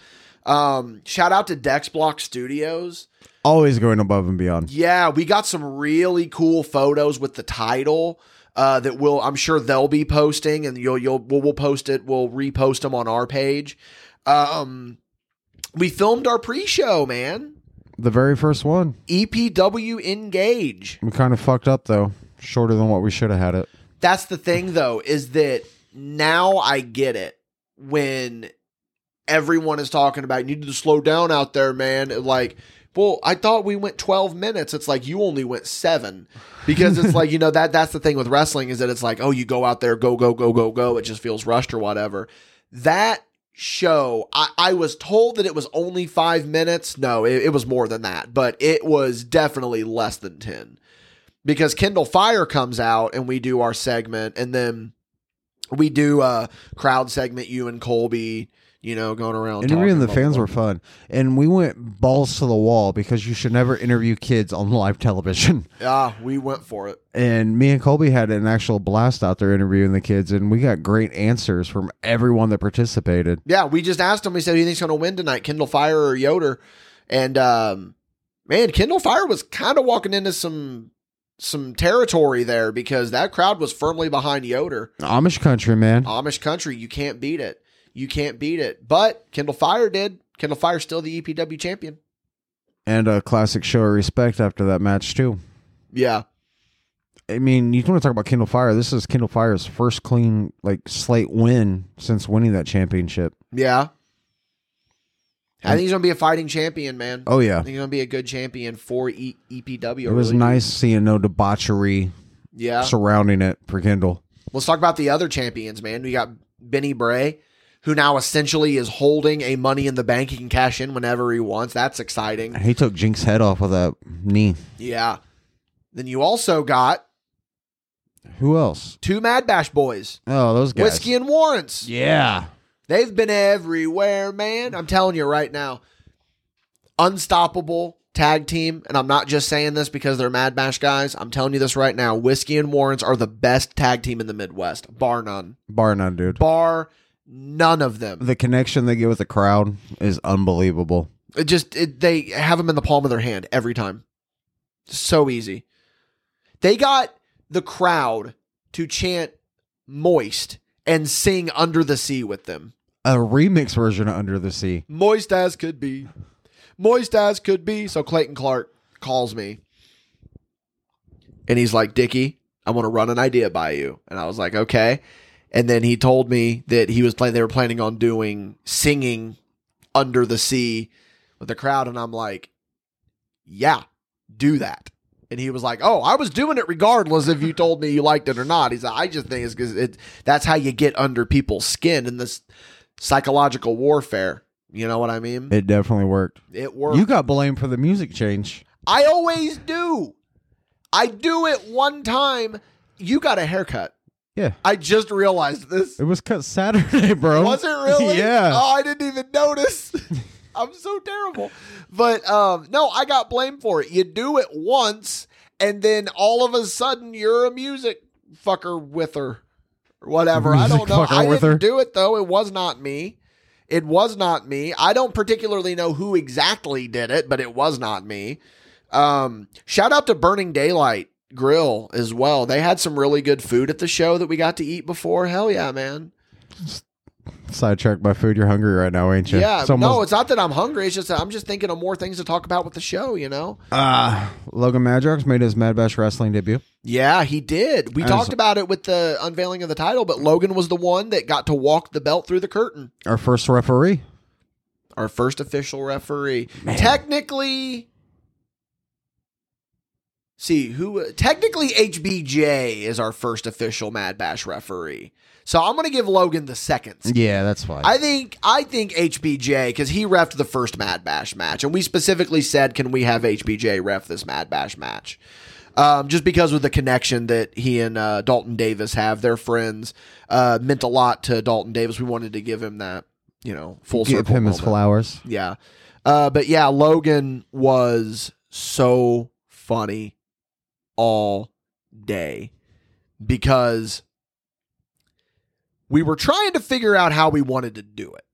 Um shout out to Dex Block Studios. Always going above and beyond. Yeah, we got some really cool photos with the title uh, that we'll I'm sure they'll be posting, and you'll you'll we'll, we'll post it. We'll repost them on our page. Um, we filmed our pre-show, man. The very first one. EPW Engage. We kind of fucked up though. Shorter than what we should have had it. That's the thing, though, is that now I get it when everyone is talking about you need to slow down out there, man. Like, well, I thought we went 12 minutes. It's like you only went seven because it's like, you know, that that's the thing with wrestling is that it's like, oh, you go out there, go, go, go, go, go. It just feels rushed or whatever. That show, I, I was told that it was only five minutes. No, it, it was more than that, but it was definitely less than 10 because Kindle Fire comes out and we do our segment and then we do a crowd segment, you and Colby, you know, going around. Interviewing the fans were fun, and we went balls to the wall because you should never interview kids on <laughs> live television. blah. Ah, we went for it. And me and Colby had an actual blast out there interviewing the kids, and we got great answers from everyone that participated. Yeah, we just asked them, We said, "Who do you think's going to win tonight, Kindle Fire or Yoder?" And um, man, Kindle Fire was kind of walking into some some territory there because that crowd was firmly behind Yoder. Amish country, man. Amish country, you can't beat it. You can't beat it. But Kindle Fire did. Kindle Fire's still the EPW champion. And a classic show of respect after that match too. Yeah. I mean, you want to talk about Kindle Fire? This is Kindle Fire's first clean like slate win since winning that championship. Yeah. I think he's going to be a fighting champion, man. Oh yeah, I think he's going to be a good champion for e- EPW. it was really. nice seeing no debauchery Yeah. surrounding it for Kindle. Let's talk about the other champions, man. We got Benny Bray, who now essentially is holding a money in the bank. He can cash in whenever he wants. That's exciting. He took Jink's head off with that knee. Yeah. Then you also got Who else? two Mad Bash boys, Oh, those guys. Whiskey and Warrants. Yeah. They've been everywhere, man. I'm telling you right now. Unstoppable tag team. And I'm not just saying this because they're Mad Bash guys. I'm telling you this right now. Whiskey and Warrants are the best tag team in the Midwest, bar none. Bar none, dude. Bar none of them. The connection they get with the crowd is unbelievable. It just it, they have them in the palm of their hand every time. So easy. They got the crowd to chant moist and sing under the sea with them. A remix version of Under the Sea. Moist as could be. Moist as could be. So Clayton Clark calls me. And he's like, Dickie, I want to run an idea by you. And I was like, okay. And then he told me that he was playing they were planning on doing singing under the sea with the crowd. And I'm like, yeah, do that. And he was like, "Oh, I was doing it regardless if you told me you liked it or not." He's like, "I just think it's because it that's how you get under people's skin in this psychological warfare." You know what I mean? It definitely worked. It worked. You got blamed for the music change. I always do. I do it one time. You got a haircut. Yeah. I just realized this. It was cut Saturday, <laughs> bro. Was it really? <laughs> yeah. Oh, I didn't even notice. <laughs> I'm so terrible. But um, no, I got blamed for it. You do it once, and then all of a sudden you're a music fucker with her. Or whatever. I don't know. I didn't her. do it though. It was not me. It was not me. I don't particularly know who exactly did it, but it was not me. Um, shout out to Burning Daylight Grill as well. They had some really good food at the show that we got to eat before. Hell yeah, man. Sidetracked by food. You're hungry right now, ain't you? Yeah, It's almost- no, it's not that I'm hungry. It's just that I'm just thinking of more things to talk about with the show. You know? Uh, Logan Madrox made his Mad Bash Wrestling debut. Yeah, he did. We talked about it with the unveiling of the title, but Logan was the one that got to walk the belt through the curtain. Our first referee. Our first official referee. Technically, see who. Technically, HBJ is our first official Mad Bash referee. So I'm going to give Logan the second. Yeah, that's fine. I think I think HBJ because he refed the first Mad Bash match, and we specifically said, "Can we have HBJ ref this Mad Bash match?" Um, just because of the connection that he and uh, Dalton Davis have, they're friends. Uh, meant a lot to Dalton Davis. We wanted to give him that, you know, full Give him his flowers. Yeah. Uh, but yeah, Logan was so funny all day because we were trying to figure out how we wanted to do it.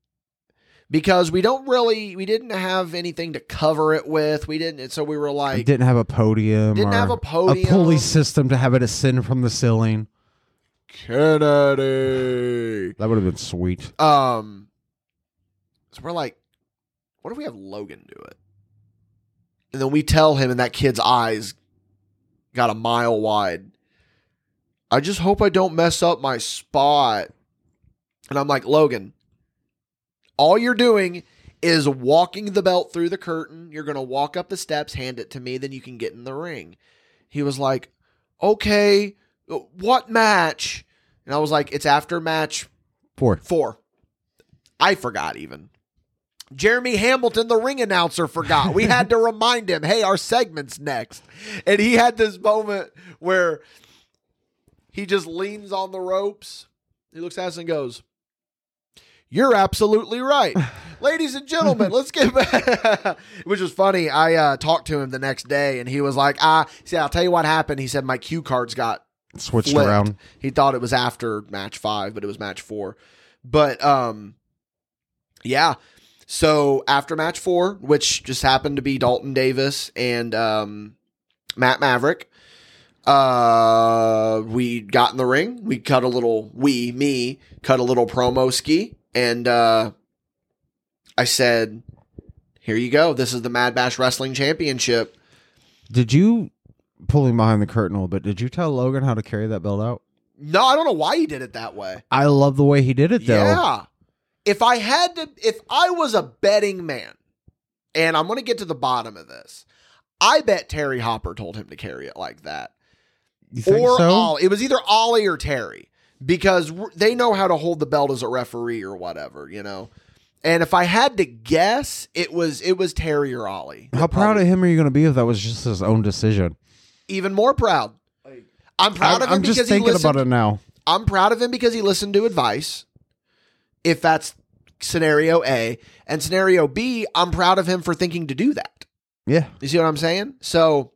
Because we don't really, we didn't have anything to cover it with. We didn't, so we were like, we didn't have a podium. Didn't have a podium. a pulley system to have it ascend from the ceiling. Kennedy. That would have been sweet. Um, so we're like, what if we have Logan do it? And then we tell him, and that kid's eyes got a mile wide. I just hope I don't mess up my spot. And I'm like, Logan, all you're doing is walking the belt through the curtain. You're going to walk up the steps, hand it to me, then you can get in the ring. He was like, okay, what match? And I was like, it's after match Four. Four. I forgot even. Jeremy Hamilton, the ring announcer, forgot. We had to <laughs> remind him, hey, our segment's next. And he had this moment where he just leans on the ropes. He looks at us and goes, You're absolutely right. <laughs> Ladies and gentlemen, let's get back. <laughs> Which was funny. I uh, talked to him the next day and he was like, Ah, see, I'll tell you what happened. He said, My cue cards got Switched flipped. around. He thought it was after match five, but it was match four. But um, yeah. So after match four, which just happened to be Dalton Davis and um, Matt Maverick, uh, we got in the ring. We cut a little. We me cut a little promo ski, and uh, I said, "Here you go. This is the Mad Bash Wrestling Championship." Did you pulling behind the curtain a little bit? Did you tell Logan how to carry that belt out? No, I don't know why he did it that way. I love the way he did it though. Yeah. If I had to, if I was a betting man, and I'm going to get to the bottom of this, I bet Terry Hopper told him to carry it like that. You think or so? Ollie. It was either Ollie or Terry because they know how to hold the belt as a referee or whatever, you know. And if I had to guess, it was it was Terry or Ollie. How proud of him are you going to be if that was just his own decision? Even more proud. I'm proud I'm, of him I'm just because he thinking listened. about it now. I'm proud of him because he listened to advice. If that's scenario A. And scenario B, I'm proud of him for thinking to do that. Yeah. You see what I'm saying? So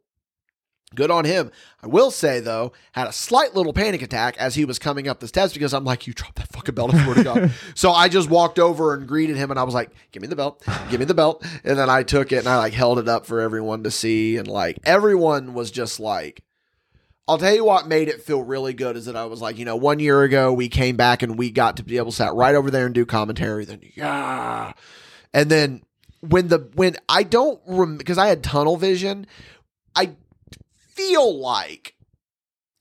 good on him. I will say though, had a slight little panic attack as he was coming up the steps because I'm like, you dropped that fucking belt, I swear to God. <laughs> so I just walked over and greeted him and I was like, give me the belt, give me the belt. And then I took it and I like held it up for everyone to see. And like everyone was just like, I'll tell you what made it feel really good is that I was like, you know, one year ago we came back and we got to be able to sit right over there and do commentary. Then yeah, and then when the when I don't rem- because I had tunnel vision, I feel like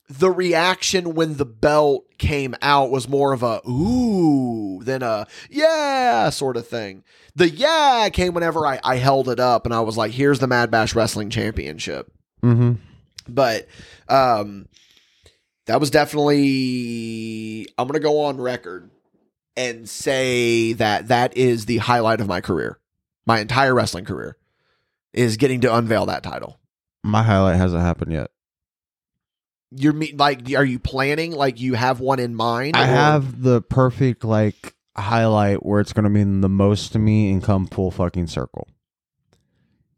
the reaction when the belt came out was more of a ooh than a yeah sort of thing. The yeah came whenever I, I held it up and I was like, here's the Mad Bash Wrestling Championship. Mm-hmm. But um, that was definitely. I'm gonna go on record and say that that is the highlight of my career, my entire wrestling career, is getting to unveil that title. My highlight hasn't happened yet. You're me like, are you planning? Like, you have one in mind? I or- have the perfect like highlight where it's going to mean the most to me and come full fucking circle.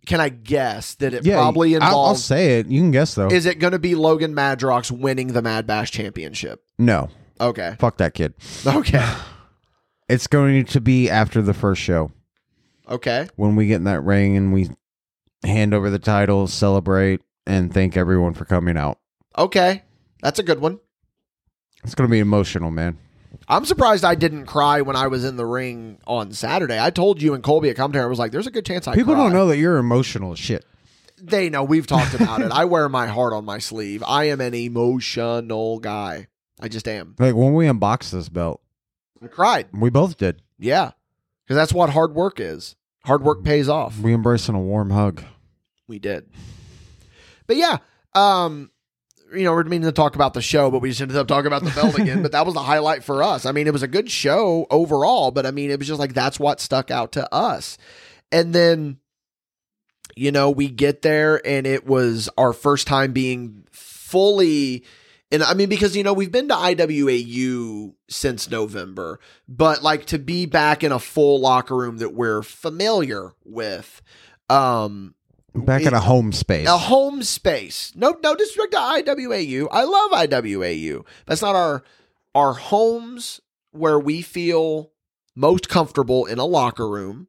Can I guess that it yeah, probably I'll- I'll, say it. You can guess though. Is it going to be Logan Madrox winning the Mad Bash Championship? no, Okay. fuck that kid. Okay. <sighs> It's going to be after the first show Okay. when we get in that ring and we hand over the title, celebrate, and thank everyone for coming out. Okay. That's a good one. It's going to be emotional, man. I'm surprised I didn't cry when I was in the ring on Saturday. I told you and Colby at commentary, I was like, there's a good chance I People cry. don't know that you're emotional as shit. They know. We've talked about it. I wear my heart on my sleeve. I am an emotional guy. I just am. Like when we unboxed this belt, I cried. we both did. Yeah. Because that's what hard work is. Hard work pays off. We embracing a warm hug. We did. But yeah, um, you know, we're meaning to talk about the show, but we just ended up talking about the belt <laughs> again. but that was the highlight for us. I mean, it was a good show overall, but I mean, it was just like that's what stuck out to us. And then, you know, we get there and it was our first time being fully. And I mean, because, you know, we've been to IWAU since November, but like to be back in a full locker room that we're familiar with, um, Back at a home space. a home space. No, no disrespect to IWAU. I love IWAU. That's not our our homes where we feel most comfortable in a locker room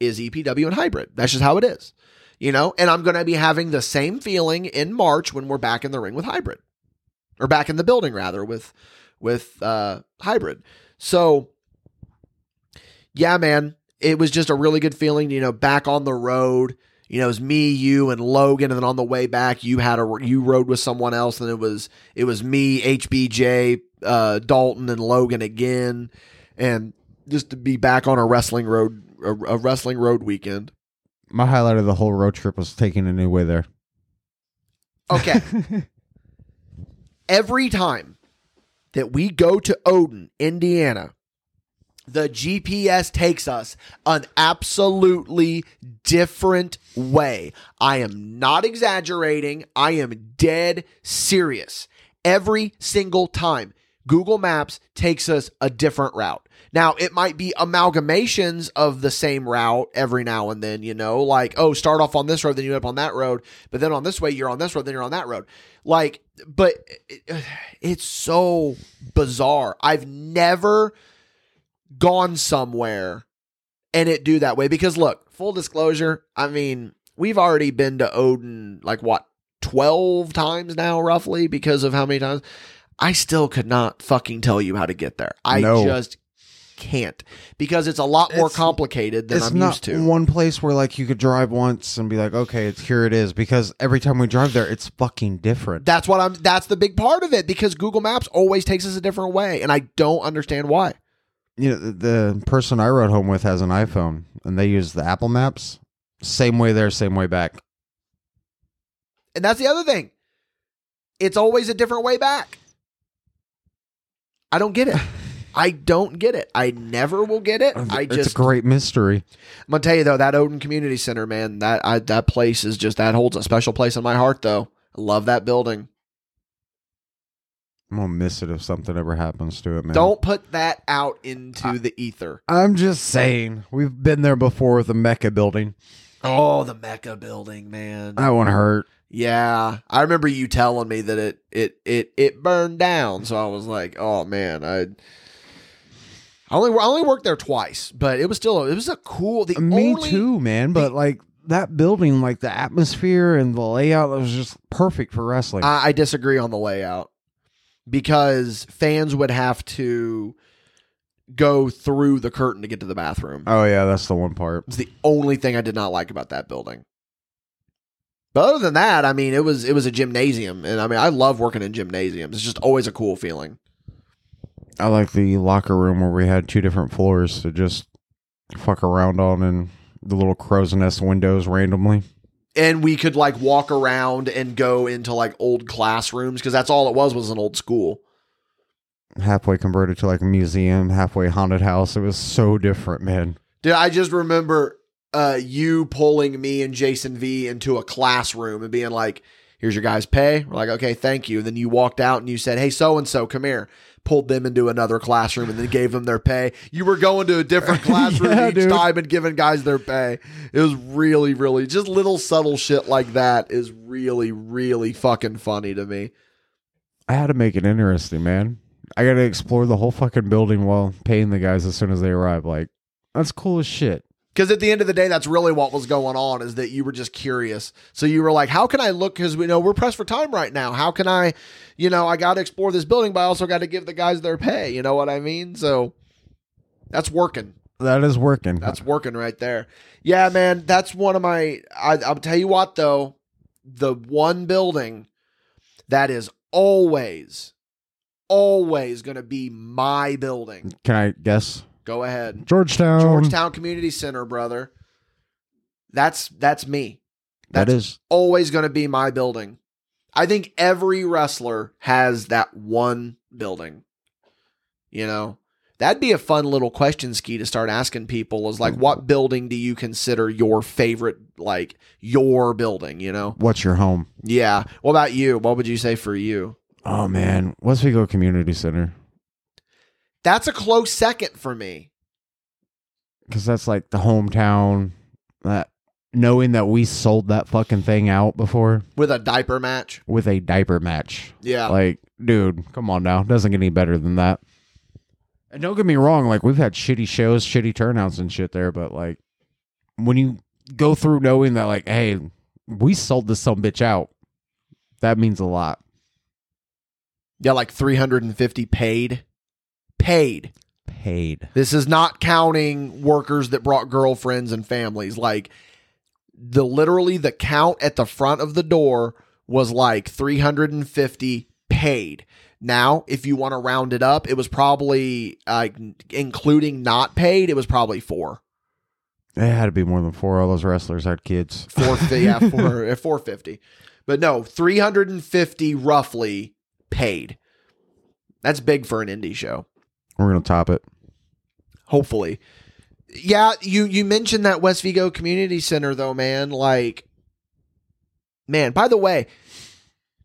is EPW and hybrid. That's just how it is. You know, and I'm going to be having the same feeling in March when we're back in the ring with hybrid. Or back in the building rather with with uh hybrid. So yeah, man, it was just a really good feeling, you know, back on the road. You know, it was me, you, and Logan, and then on the way back, you had a you rode with someone else, and it was it was me, HBJ, uh, Dalton, and Logan again, and just to be back on a wrestling road, a, a wrestling road weekend. My highlight of the whole road trip was taking a new way there. Okay, <laughs> every time that we go to Odon, Indiana, the GPS takes us an absolutely different way. I am not exaggerating. I am dead serious. Every single time, Google Maps takes us a different route. Now, it might be amalgamations of the same route every now and then, you know, like, oh, start off on this road, then you end up on that road, but then on this way, you're on this road, then you're on that road. Like, but it, it's so bizarre. I've never gone somewhere and it do that way because look, full disclosure, I mean, we've already been to Odon like what 12 times now roughly because of how many times I still could not fucking tell you how to get there. I No. just can't because it's a lot more It's- complicated than I'm not used to. one place where like you could drive once and be like, okay, it's here it is. Because every time we drive there, it's fucking different. That's what I'm that's the big part of it because Google Maps always takes us a different way and I don't understand why. You know, the, the person I rode home with has an iPhone and they use the Apple Maps. Same way there, same way back. And that's the other thing. It's always a different way back. I don't get it. <laughs> I don't get it. I never will get it. I it's just a great mystery. I'm gonna tell you though, that Odon Community Center, man, that I, that place is just that holds a special place in my heart though. I love that building. I'm gonna miss it if something ever happens to it, man. Don't put that out into the ether. I'm just saying, we've been there before with the Mecca building. Oh, the Mecca building, man. That one hurt. Yeah, I remember you telling me that it it it it burned down. So I was like, oh man, I. I only I only worked there twice, but it was still it was a cool. The Me only- too, man. But the- like that building, like the atmosphere and the layout was just perfect for wrestling. I, I disagree on the layout because fans would have to go through the curtain to get to the bathroom. oh yeah, that's the one part. It's the only thing I did not like about that building. But other than that, I mean, it was it was a gymnasium, and I mean, I love working in gymnasiums. It's just always a cool feeling. I like the locker room where we had two different floors to just fuck around on and the little crow's nest windows randomly. And we could like walk around and go into like old classrooms because that's all it was was an old school. halfway converted to like a museum, halfway haunted house. It was so different, man. Dude, I just remember uh, you pulling me and Jason V into a classroom and being like, "Here's your guys' pay." We're like, "Okay, thank you." And then you walked out and you said, "Hey, so and so, come here." Pulled them into another classroom and then gave them their pay. You were going to a different <laughs> classroom Yeah, each dude. time and giving guys their pay. It was really, really just little subtle shit like that is really, really fucking funny to me. I had to make it interesting, man. I got to explore the whole fucking building while paying the guys as soon as they arrive. Like, that's cool as shit. Because at the end of the day, that's really what was going on is that you were just curious. So you were like, how can I look? Because we know we're pressed for time right now. How can I, you know, I got to explore this building, but I also got to give the guys their pay. You know what I mean? So that's working. That is working. That's working right there. Yeah, man. That's one of my, I, I'll tell you what, though, the one building that is always, always going to be my building. Can I guess? Go ahead. Georgetown. Georgetown Community Center, brother. That's that's me. That That's always going to be my building. I think every wrestler has that one building. You know, that'd be a fun little question ski to start asking people is like, what building do you consider your favorite, like your building? You know, What's your home? yeah. What about you? What would you say for you? Oh, man. West Vigo Community Center. That's a close second for me. Because that's like the hometown. That Knowing that we sold that fucking thing out before With a diaper match, with a diaper match. yeah, Like, dude, come on now. Doesn't get any better than that. And don't get me wrong, like we've had shitty shows, shitty turnouts and shit there, but like when you go through knowing that like, hey, we sold this some bitch out, that means a lot. yeah, like three hundred and fifty paid, paid. Paid. This is not counting workers that brought girlfriends and families. Like the literally the count at the front of the door was like 350 paid. Now, if you want to round it up, it was probably uh, including not paid, it was probably four. It had to be more than four. All those wrestlers had kids. 450 <laughs> yeah, four uh, 450. But no, 350 roughly paid. That's big for an indie show. We're gonna top it. hopefully. Yeah, you you mentioned that West Vigo Community Center though, man. Like, man. By the way,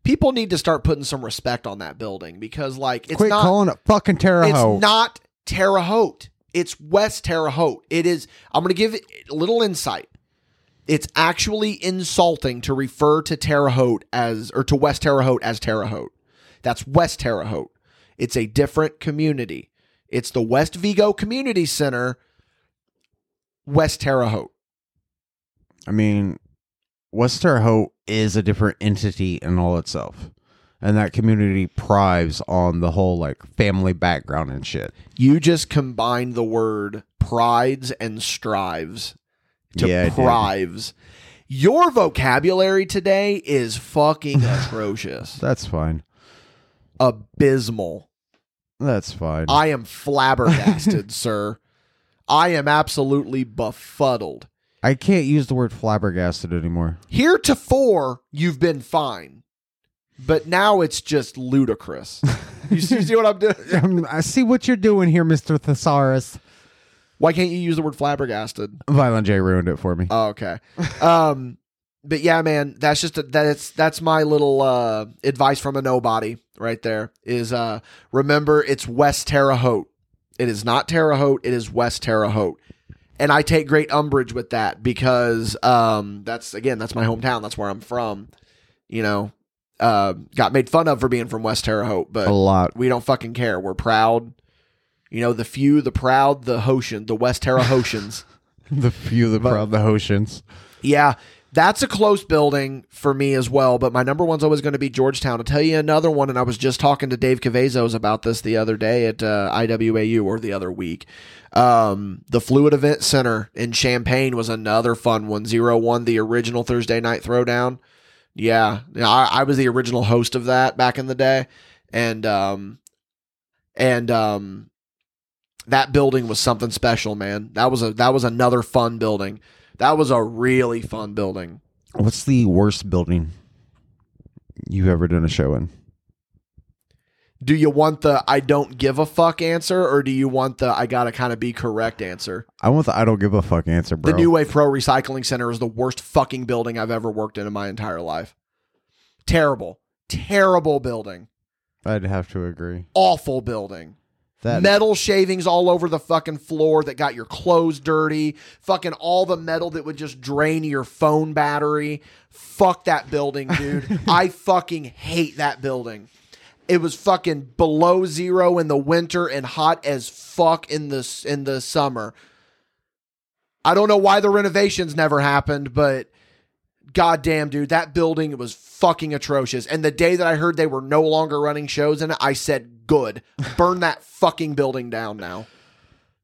people need to start putting some respect on that building because, like, it's Quit not calling it fucking Terre Haute. it's not Terre Haute. It's West Terre Haute. It is. I'm going to give it a little insight. It's actually insulting to refer to Terre Haute as or to West Terre Haute as Terre Haute. That's West Terre Haute. It's a different community. It's the West Vigo Community Center, West Terre Haute. I mean, West Terre Haute is a different entity in all itself. And that community prives on the whole like family background and shit. You just combine the word prides and strives to Yeah, prives. Your vocabulary today is fucking <laughs> atrocious. That's fine. Abysmal. That's fine. I am flabbergasted, <laughs> sir. I am absolutely befuddled. I can't use the word flabbergasted anymore. Heretofore, you've been fine, but now it's just ludicrous. <laughs> you, see, you see what I'm doing? <laughs> Um, I see what you're doing here, Mr. Thesaurus. Why can't you use the word flabbergasted? Violent J ruined it for me. Oh, okay. Um, but yeah, man, that's just a, that's that's my little uh, advice from a nobody right there. Is uh, remember it's West Terre Haute. It is not Terre Haute. It is West Terre Haute, and I take great umbrage with that because um, that's again that's my hometown. That's where I'm from. You know, uh, got made fun of for being from West Terre Haute, but a lot. we don't fucking care. We're proud. You know, the few, the proud, the Hoshian, the West Terre Hautians. <laughs> The few, the proud, the Hoshians. Yeah, that's a close building for me as well. But my number one's always going to be Georgetown. I'll tell you another one, and I was just talking to Dave Cavazos about this the other day at uh, IWAU or the other week. Um, the Fluid Event Center in Champaign was another fun one. Zero one, the original Thursday night throwdown. Yeah, yeah, I, I was the original host of that back in the day, and um, and um, that building was something special, man. That was a that was another fun building. That was a really fun building. What's the worst building you've ever done a show in? Do you want the I don't give a fuck answer or do you want the I gotta kind of be correct answer? I want the I don't give a fuck answer, bro. The New Wave Pro Recycling Center is the worst fucking building I've ever worked in in my entire life. Terrible. Terrible building. I'd have to agree. Awful building. That metal shavings all over the fucking floor that got your clothes dirty. Fucking all the metal that would just drain your phone battery. Fuck that building, <laughs> dude. I fucking hate that building. It was fucking below zero in the winter and hot as fuck in the in the summer. I don't know why the renovations never happened, but goddamn, dude, that building was fucking atrocious. And the day that I heard they were no longer running shows in it, I said, "Good, <laughs> burn that fucking building down now."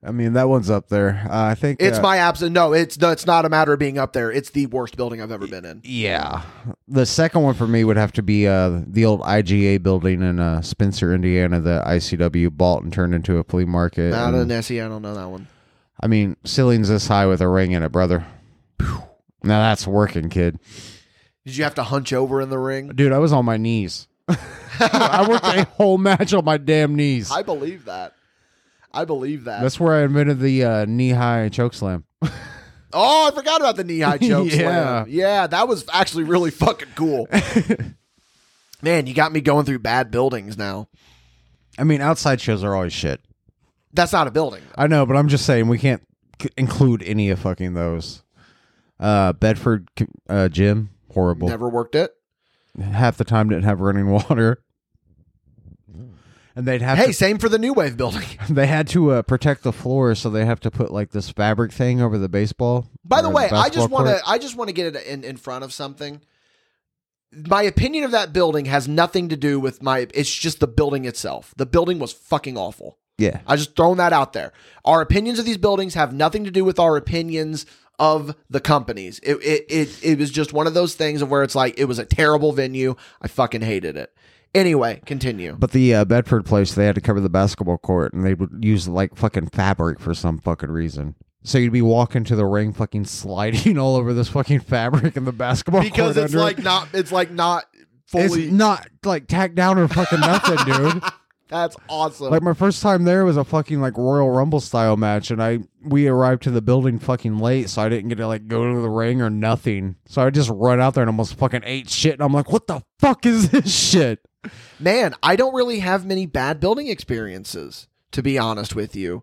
I mean, that one's up there. Uh, I think It's uh, my absolute no. It's no, it's not a matter of being up there. It's the worst building I've ever been in. Yeah. The second one for me would have to be uh, the old IGA building in uh, Spencer, Indiana, that ICW bought and turned into a flea market. Not an Nessie. I don't know that one. I mean, ceiling's this high with a ring in it, brother. Now that's working, kid. Did you have to hunch over in the ring? Dude, I was on my knees. I worked a whole match on my damn knees. I believe that. I believe that. That's where I invented the uh, knee high choke slam. oh, I forgot about the knee high choke <laughs> Yeah. slam. Yeah, that was actually really fucking cool. <laughs> Man, you got me going through bad buildings now. I mean, outside shows are always shit. That's not a building. I know, but I'm just saying we can't c- include any of fucking those. Uh, Bedford uh, gym, horrible. Never worked it. Half the time didn't have running water, and they'd have Hey, to, same for the New Wave building. <laughs> they had to uh, protect the floor, so they have to put like this fabric thing over the baseball. By the way, I just want to I just want to get it in, in front of something. My opinion of that building has nothing to do with my it's just the building itself. The building was fucking awful. Yeah, I just thrown that out there. Our opinions of these buildings have nothing to do with our opinions of the companies. It it it, it was just one of those things of where it's like it was a terrible venue. I fucking hated it. Anyway, continue. but the uh, Bedford place they had to cover the basketball court, and they would use like fucking fabric for some fucking reason. So you'd be walking to the ring, fucking sliding <laughs> all over this fucking fabric in the basketball Because court it's under like not it's like not it's fully not like tacked down or fucking nothing, dude. <laughs> that's awesome. Like my first time there was a fucking like Royal Rumble style match, and I we arrived to the building fucking late, so I didn't get to like go to the ring or nothing. So I just run out there and almost fucking ate shit, and I'm like, what the fuck is <laughs> this shit? Man, I don't really have many bad building experiences, to be honest with you.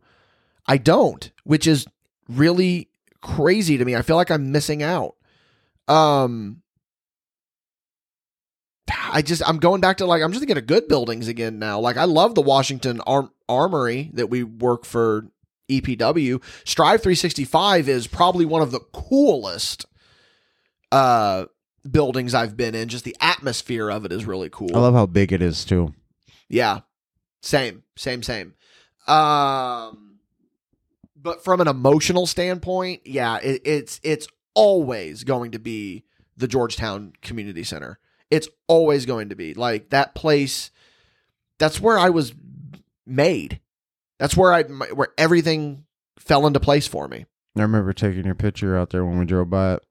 I don't, which is really crazy to me. I feel like I'm missing out. Um I just I'm going back to like I'm just thinking of good buildings again now. Like I love the Washington Arm- Armory that we work for EPW. Strive 365 is probably one of the coolest uh buildings I've been in. Just the atmosphere of it is really cool. I love how big it is too. Yeah. Same, same, same. Um but from an emotional standpoint, yeah, it, it's it's always going to be the Georgetown Community Center. It's always going to be like that place. That's where I was made. That's where I my- where everything fell into place for me. I remember taking your picture out there when we drove by it.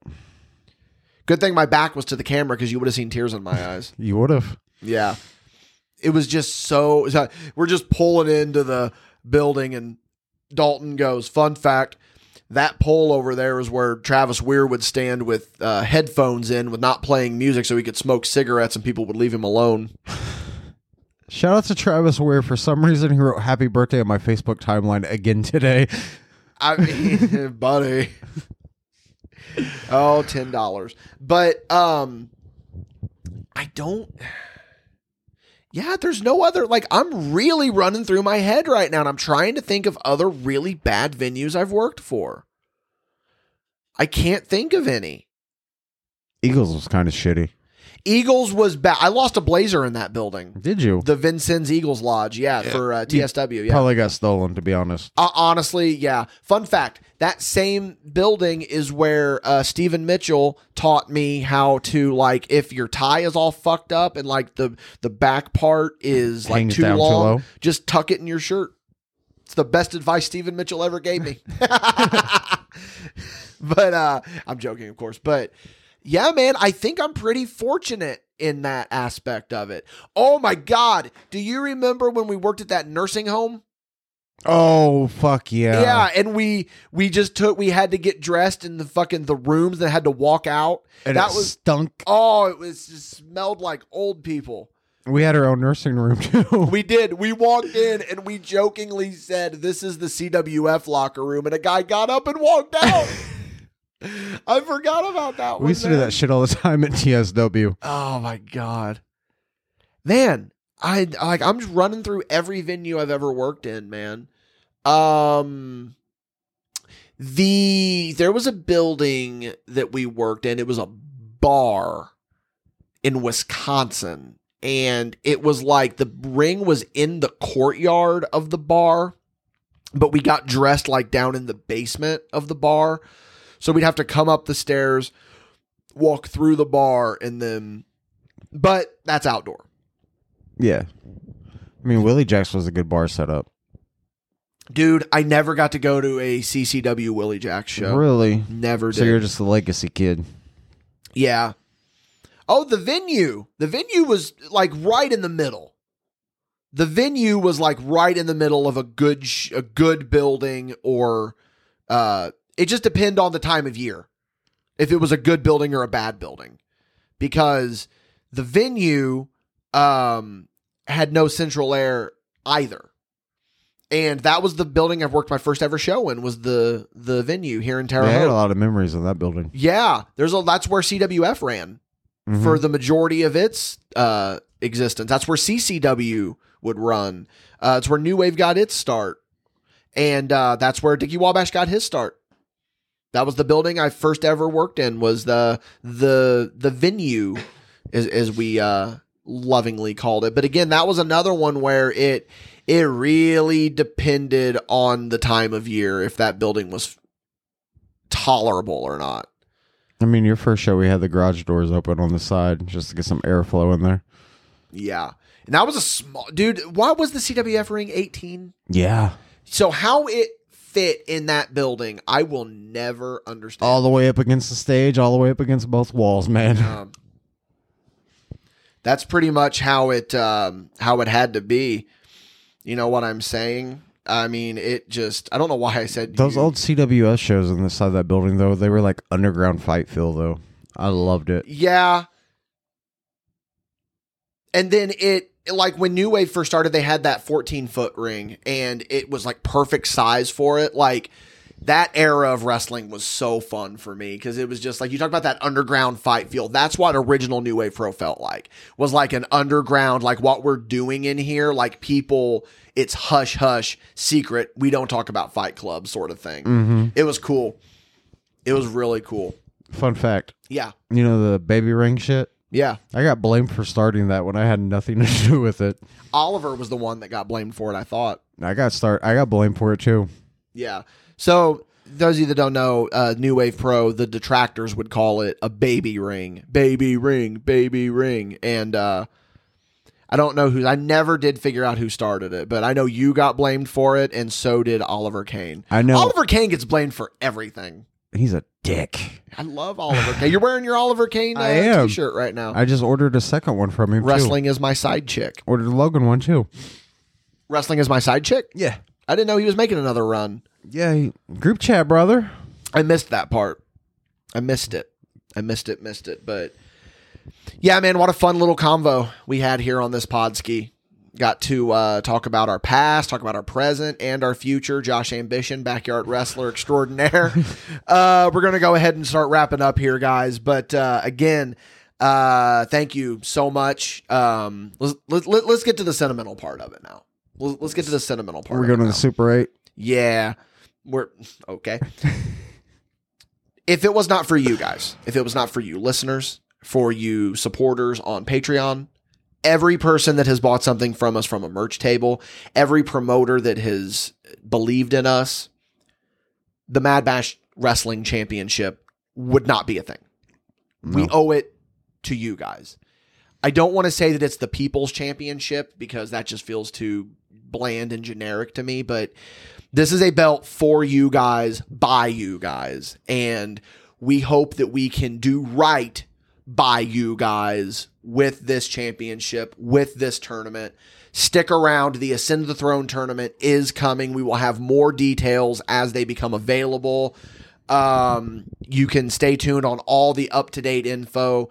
Good thing my back was to the camera because you would have seen tears in my <laughs> eyes. You would have. Yeah. It was just so, so we're just pulling into the building and Dalton goes, fun fact, that pole over there is where Travis Weir would stand with uh, headphones in with not playing music so he could smoke cigarettes and people would leave him alone. <sighs> Shout out to Travis Weir. For some reason, he wrote "Happy Birthday" on my Facebook timeline again today. I mean, <laughs> buddy. Oh, ten dollars. But um I don't Yeah, there's no other like I'm really running through my head right now and I'm trying to think of other really bad venues I've worked for. I can't think of any. Eagles was kind of shitty. Eagles was bad. I lost a blazer in that building. Did you? The Vincennes Eagles Lodge, yeah, for uh, TSW. Yeah. Probably got stolen, to be honest. Uh, honestly, yeah. Fun fact: that same building is where uh, Stephen Mitchell taught me how to like if your tie is all fucked up and like the the back part is like Hangs too down too long, low. just tuck it in your shirt. It's the best advice Stephen Mitchell ever gave me. <laughs> <laughs> but uh, I'm joking, of course. But Yeah, man, I think I'm pretty fortunate in that aspect of it. Oh my god, do you remember when we worked at that nursing home? Oh fuck yeah. Yeah, and we we just took we had to get dressed in the fucking the rooms and had to walk out. And that it was stunk. oh, it was just smelled like old people. We had our own nursing room <laughs> too. We did. We walked in and we jokingly said, "This is the CWF locker room," and a guy got up and walked out. <laughs> I forgot about that. We one, used to do that shit all the time at TSW. Oh my god, man! I like I'm just running through every venue I've ever worked in, man. Um, the there was a building that we worked in. It was a bar in Wisconsin, and it was like the ring was in the courtyard of the bar, but we got dressed like down in the basement of the bar. So we'd have to come up the stairs, walk through the bar, and then. But that's outdoor. Yeah. I mean, Willie Jack's was a good bar setup. Dude, I never got to go to a CCW Willie Jack show. Really? Never did. So you're just a legacy kid. yeah. Oh, the venue. The venue was like right in the middle. The venue was like right in the middle of a good sh- a good building or uh it just depended on the time of year. If it was a good building or a bad building. Because the venue um had no central air either. And that was the building I've worked my first ever show in was the the venue here in Terre Yeah, I had a lot of memories of that building. Yeah, there's a that's where CWF ran Mhm. for the majority of its uh, existence. That's where CCW would run. Uh, it's where New Wave got its start, and uh, that's where Dickie MadBash got his start. That was the building I first ever worked in. Was the the the venue, as, as we uh, lovingly called it. But again, that was another one where it it really depended on the time of year if that building was tolerable or not. I mean, your first show, we had the garage doors open on the side just to get some airflow in there. Yeah. And that was a small dude. Why was the CWF ring 18? Yeah. So how it fit in that building, I will never understand. All the way up against the stage, all the way up against both walls, man. um, that's pretty much how it um, how it had to be. You know what I'm saying? I mean, it just I don't know why I said Those you- old CWF shows on the side of that building, though, they were like underground fight feel, though. I loved it. Yeah. And then it like when New Wave first started, they had that 14 foot ring and it was like perfect size for it. Like that era of wrestling was so fun for me because it was just like you talk about that underground fight feel. That's what original New Wave Pro felt like. Was like an underground, like what we're doing in here, like people, it's hush hush, secret. We don't talk about Fight Club sort of thing. Mm-hmm. It was cool. It was really cool. Fun fact Yeah. you know, the baby ring shit? Yeah. I got blamed for starting that when I had nothing <laughs> to do with it. Oliver was the one that got blamed for it, I thought. I got start. I got blamed for it too. Yeah. So those of you that don't know, uh, New Wave Pro, the detractors would call it a baby ring, baby ring, baby ring, and uh, I don't know who. I never did figure out who started it, but I know you got blamed for it, and so did Oliver Kane. I know Oliver Kane gets blamed for everything. He's a dick. I love Oliver Kane. You're wearing your Oliver Kane uh, I am. t-shirt right now. I just ordered a second one from him. Wrestling is my side chick. Ordered a Logan one too. Wrestling is my side chick. Yeah. I didn't know he was making another run. Yeah. he- Group chat, brother. I missed that part. I missed it. I missed it, missed it. But yeah, man, what a fun little convo we had here on this podski. Got to uh, talk about our past, talk about our present, and our future. Josh Ambition, backyard wrestler extraordinaire. <laughs> uh, we're going to go ahead and start wrapping up here, guys. But uh, again, uh, thank you so much. Um, let's, let, let, let's get to the sentimental part of it now. Let's, let's get to the sentimental part. We're going to the. Super Eight. Yeah. We're okay. if it was not for you guys, if it was not for you listeners, for you supporters on Patreon, every person that has bought something from us from a merch table, every promoter that has believed in us, the MadBash Wrestling Championship would not be a thing. We owe it to you guys. I don't want to say that it's the People's Championship because that just feels too bland and generic to me, but this is a belt for you guys, by you guys. And we hope that we can do right by you guys with this championship, with this tournament. Stick around. The Ascend the Throne tournament is coming. We will have more details as they become available. Um, you can stay tuned on all the up to date info.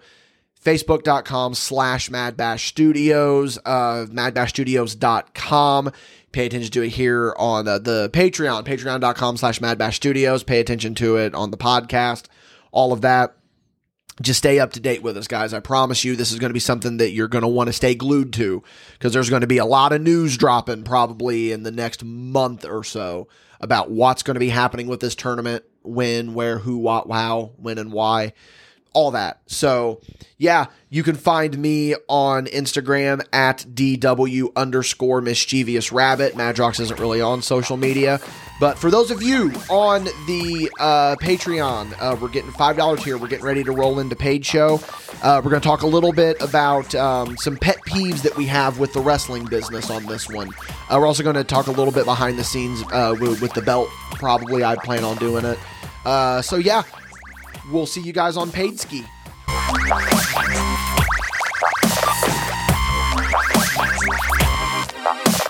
Facebook.com slash MadBash Studios, uh, madbashstudios.com. Pay attention to it here on uh, the Patreon, patreon.com slash MadBash Studios. Pay attention to it on the podcast, all of that just stay up to date with us, guys. I promise you, this is going to be something that you're going to want to stay glued to because there's going to be a lot of news dropping probably in the next month or so about what's going to be happening with this tournament, when, where, who, what, how, when, and why. All that. So, yeah, you can find me on Instagram at DW underscore mischievous rabbit. Madrox isn't really on social media. But for those of you on the uh, Patreon, uh, we're getting $5 here. We're getting ready to roll into paid show. Uh, we're going to talk a little bit about um, some pet peeves that we have with the wrestling business on this one. Uh, we're also going to talk a little bit behind the scenes uh, with, with the belt. Probably, I plan on doing it. Uh, so, yeah, we'll see you guys on Paid Ski.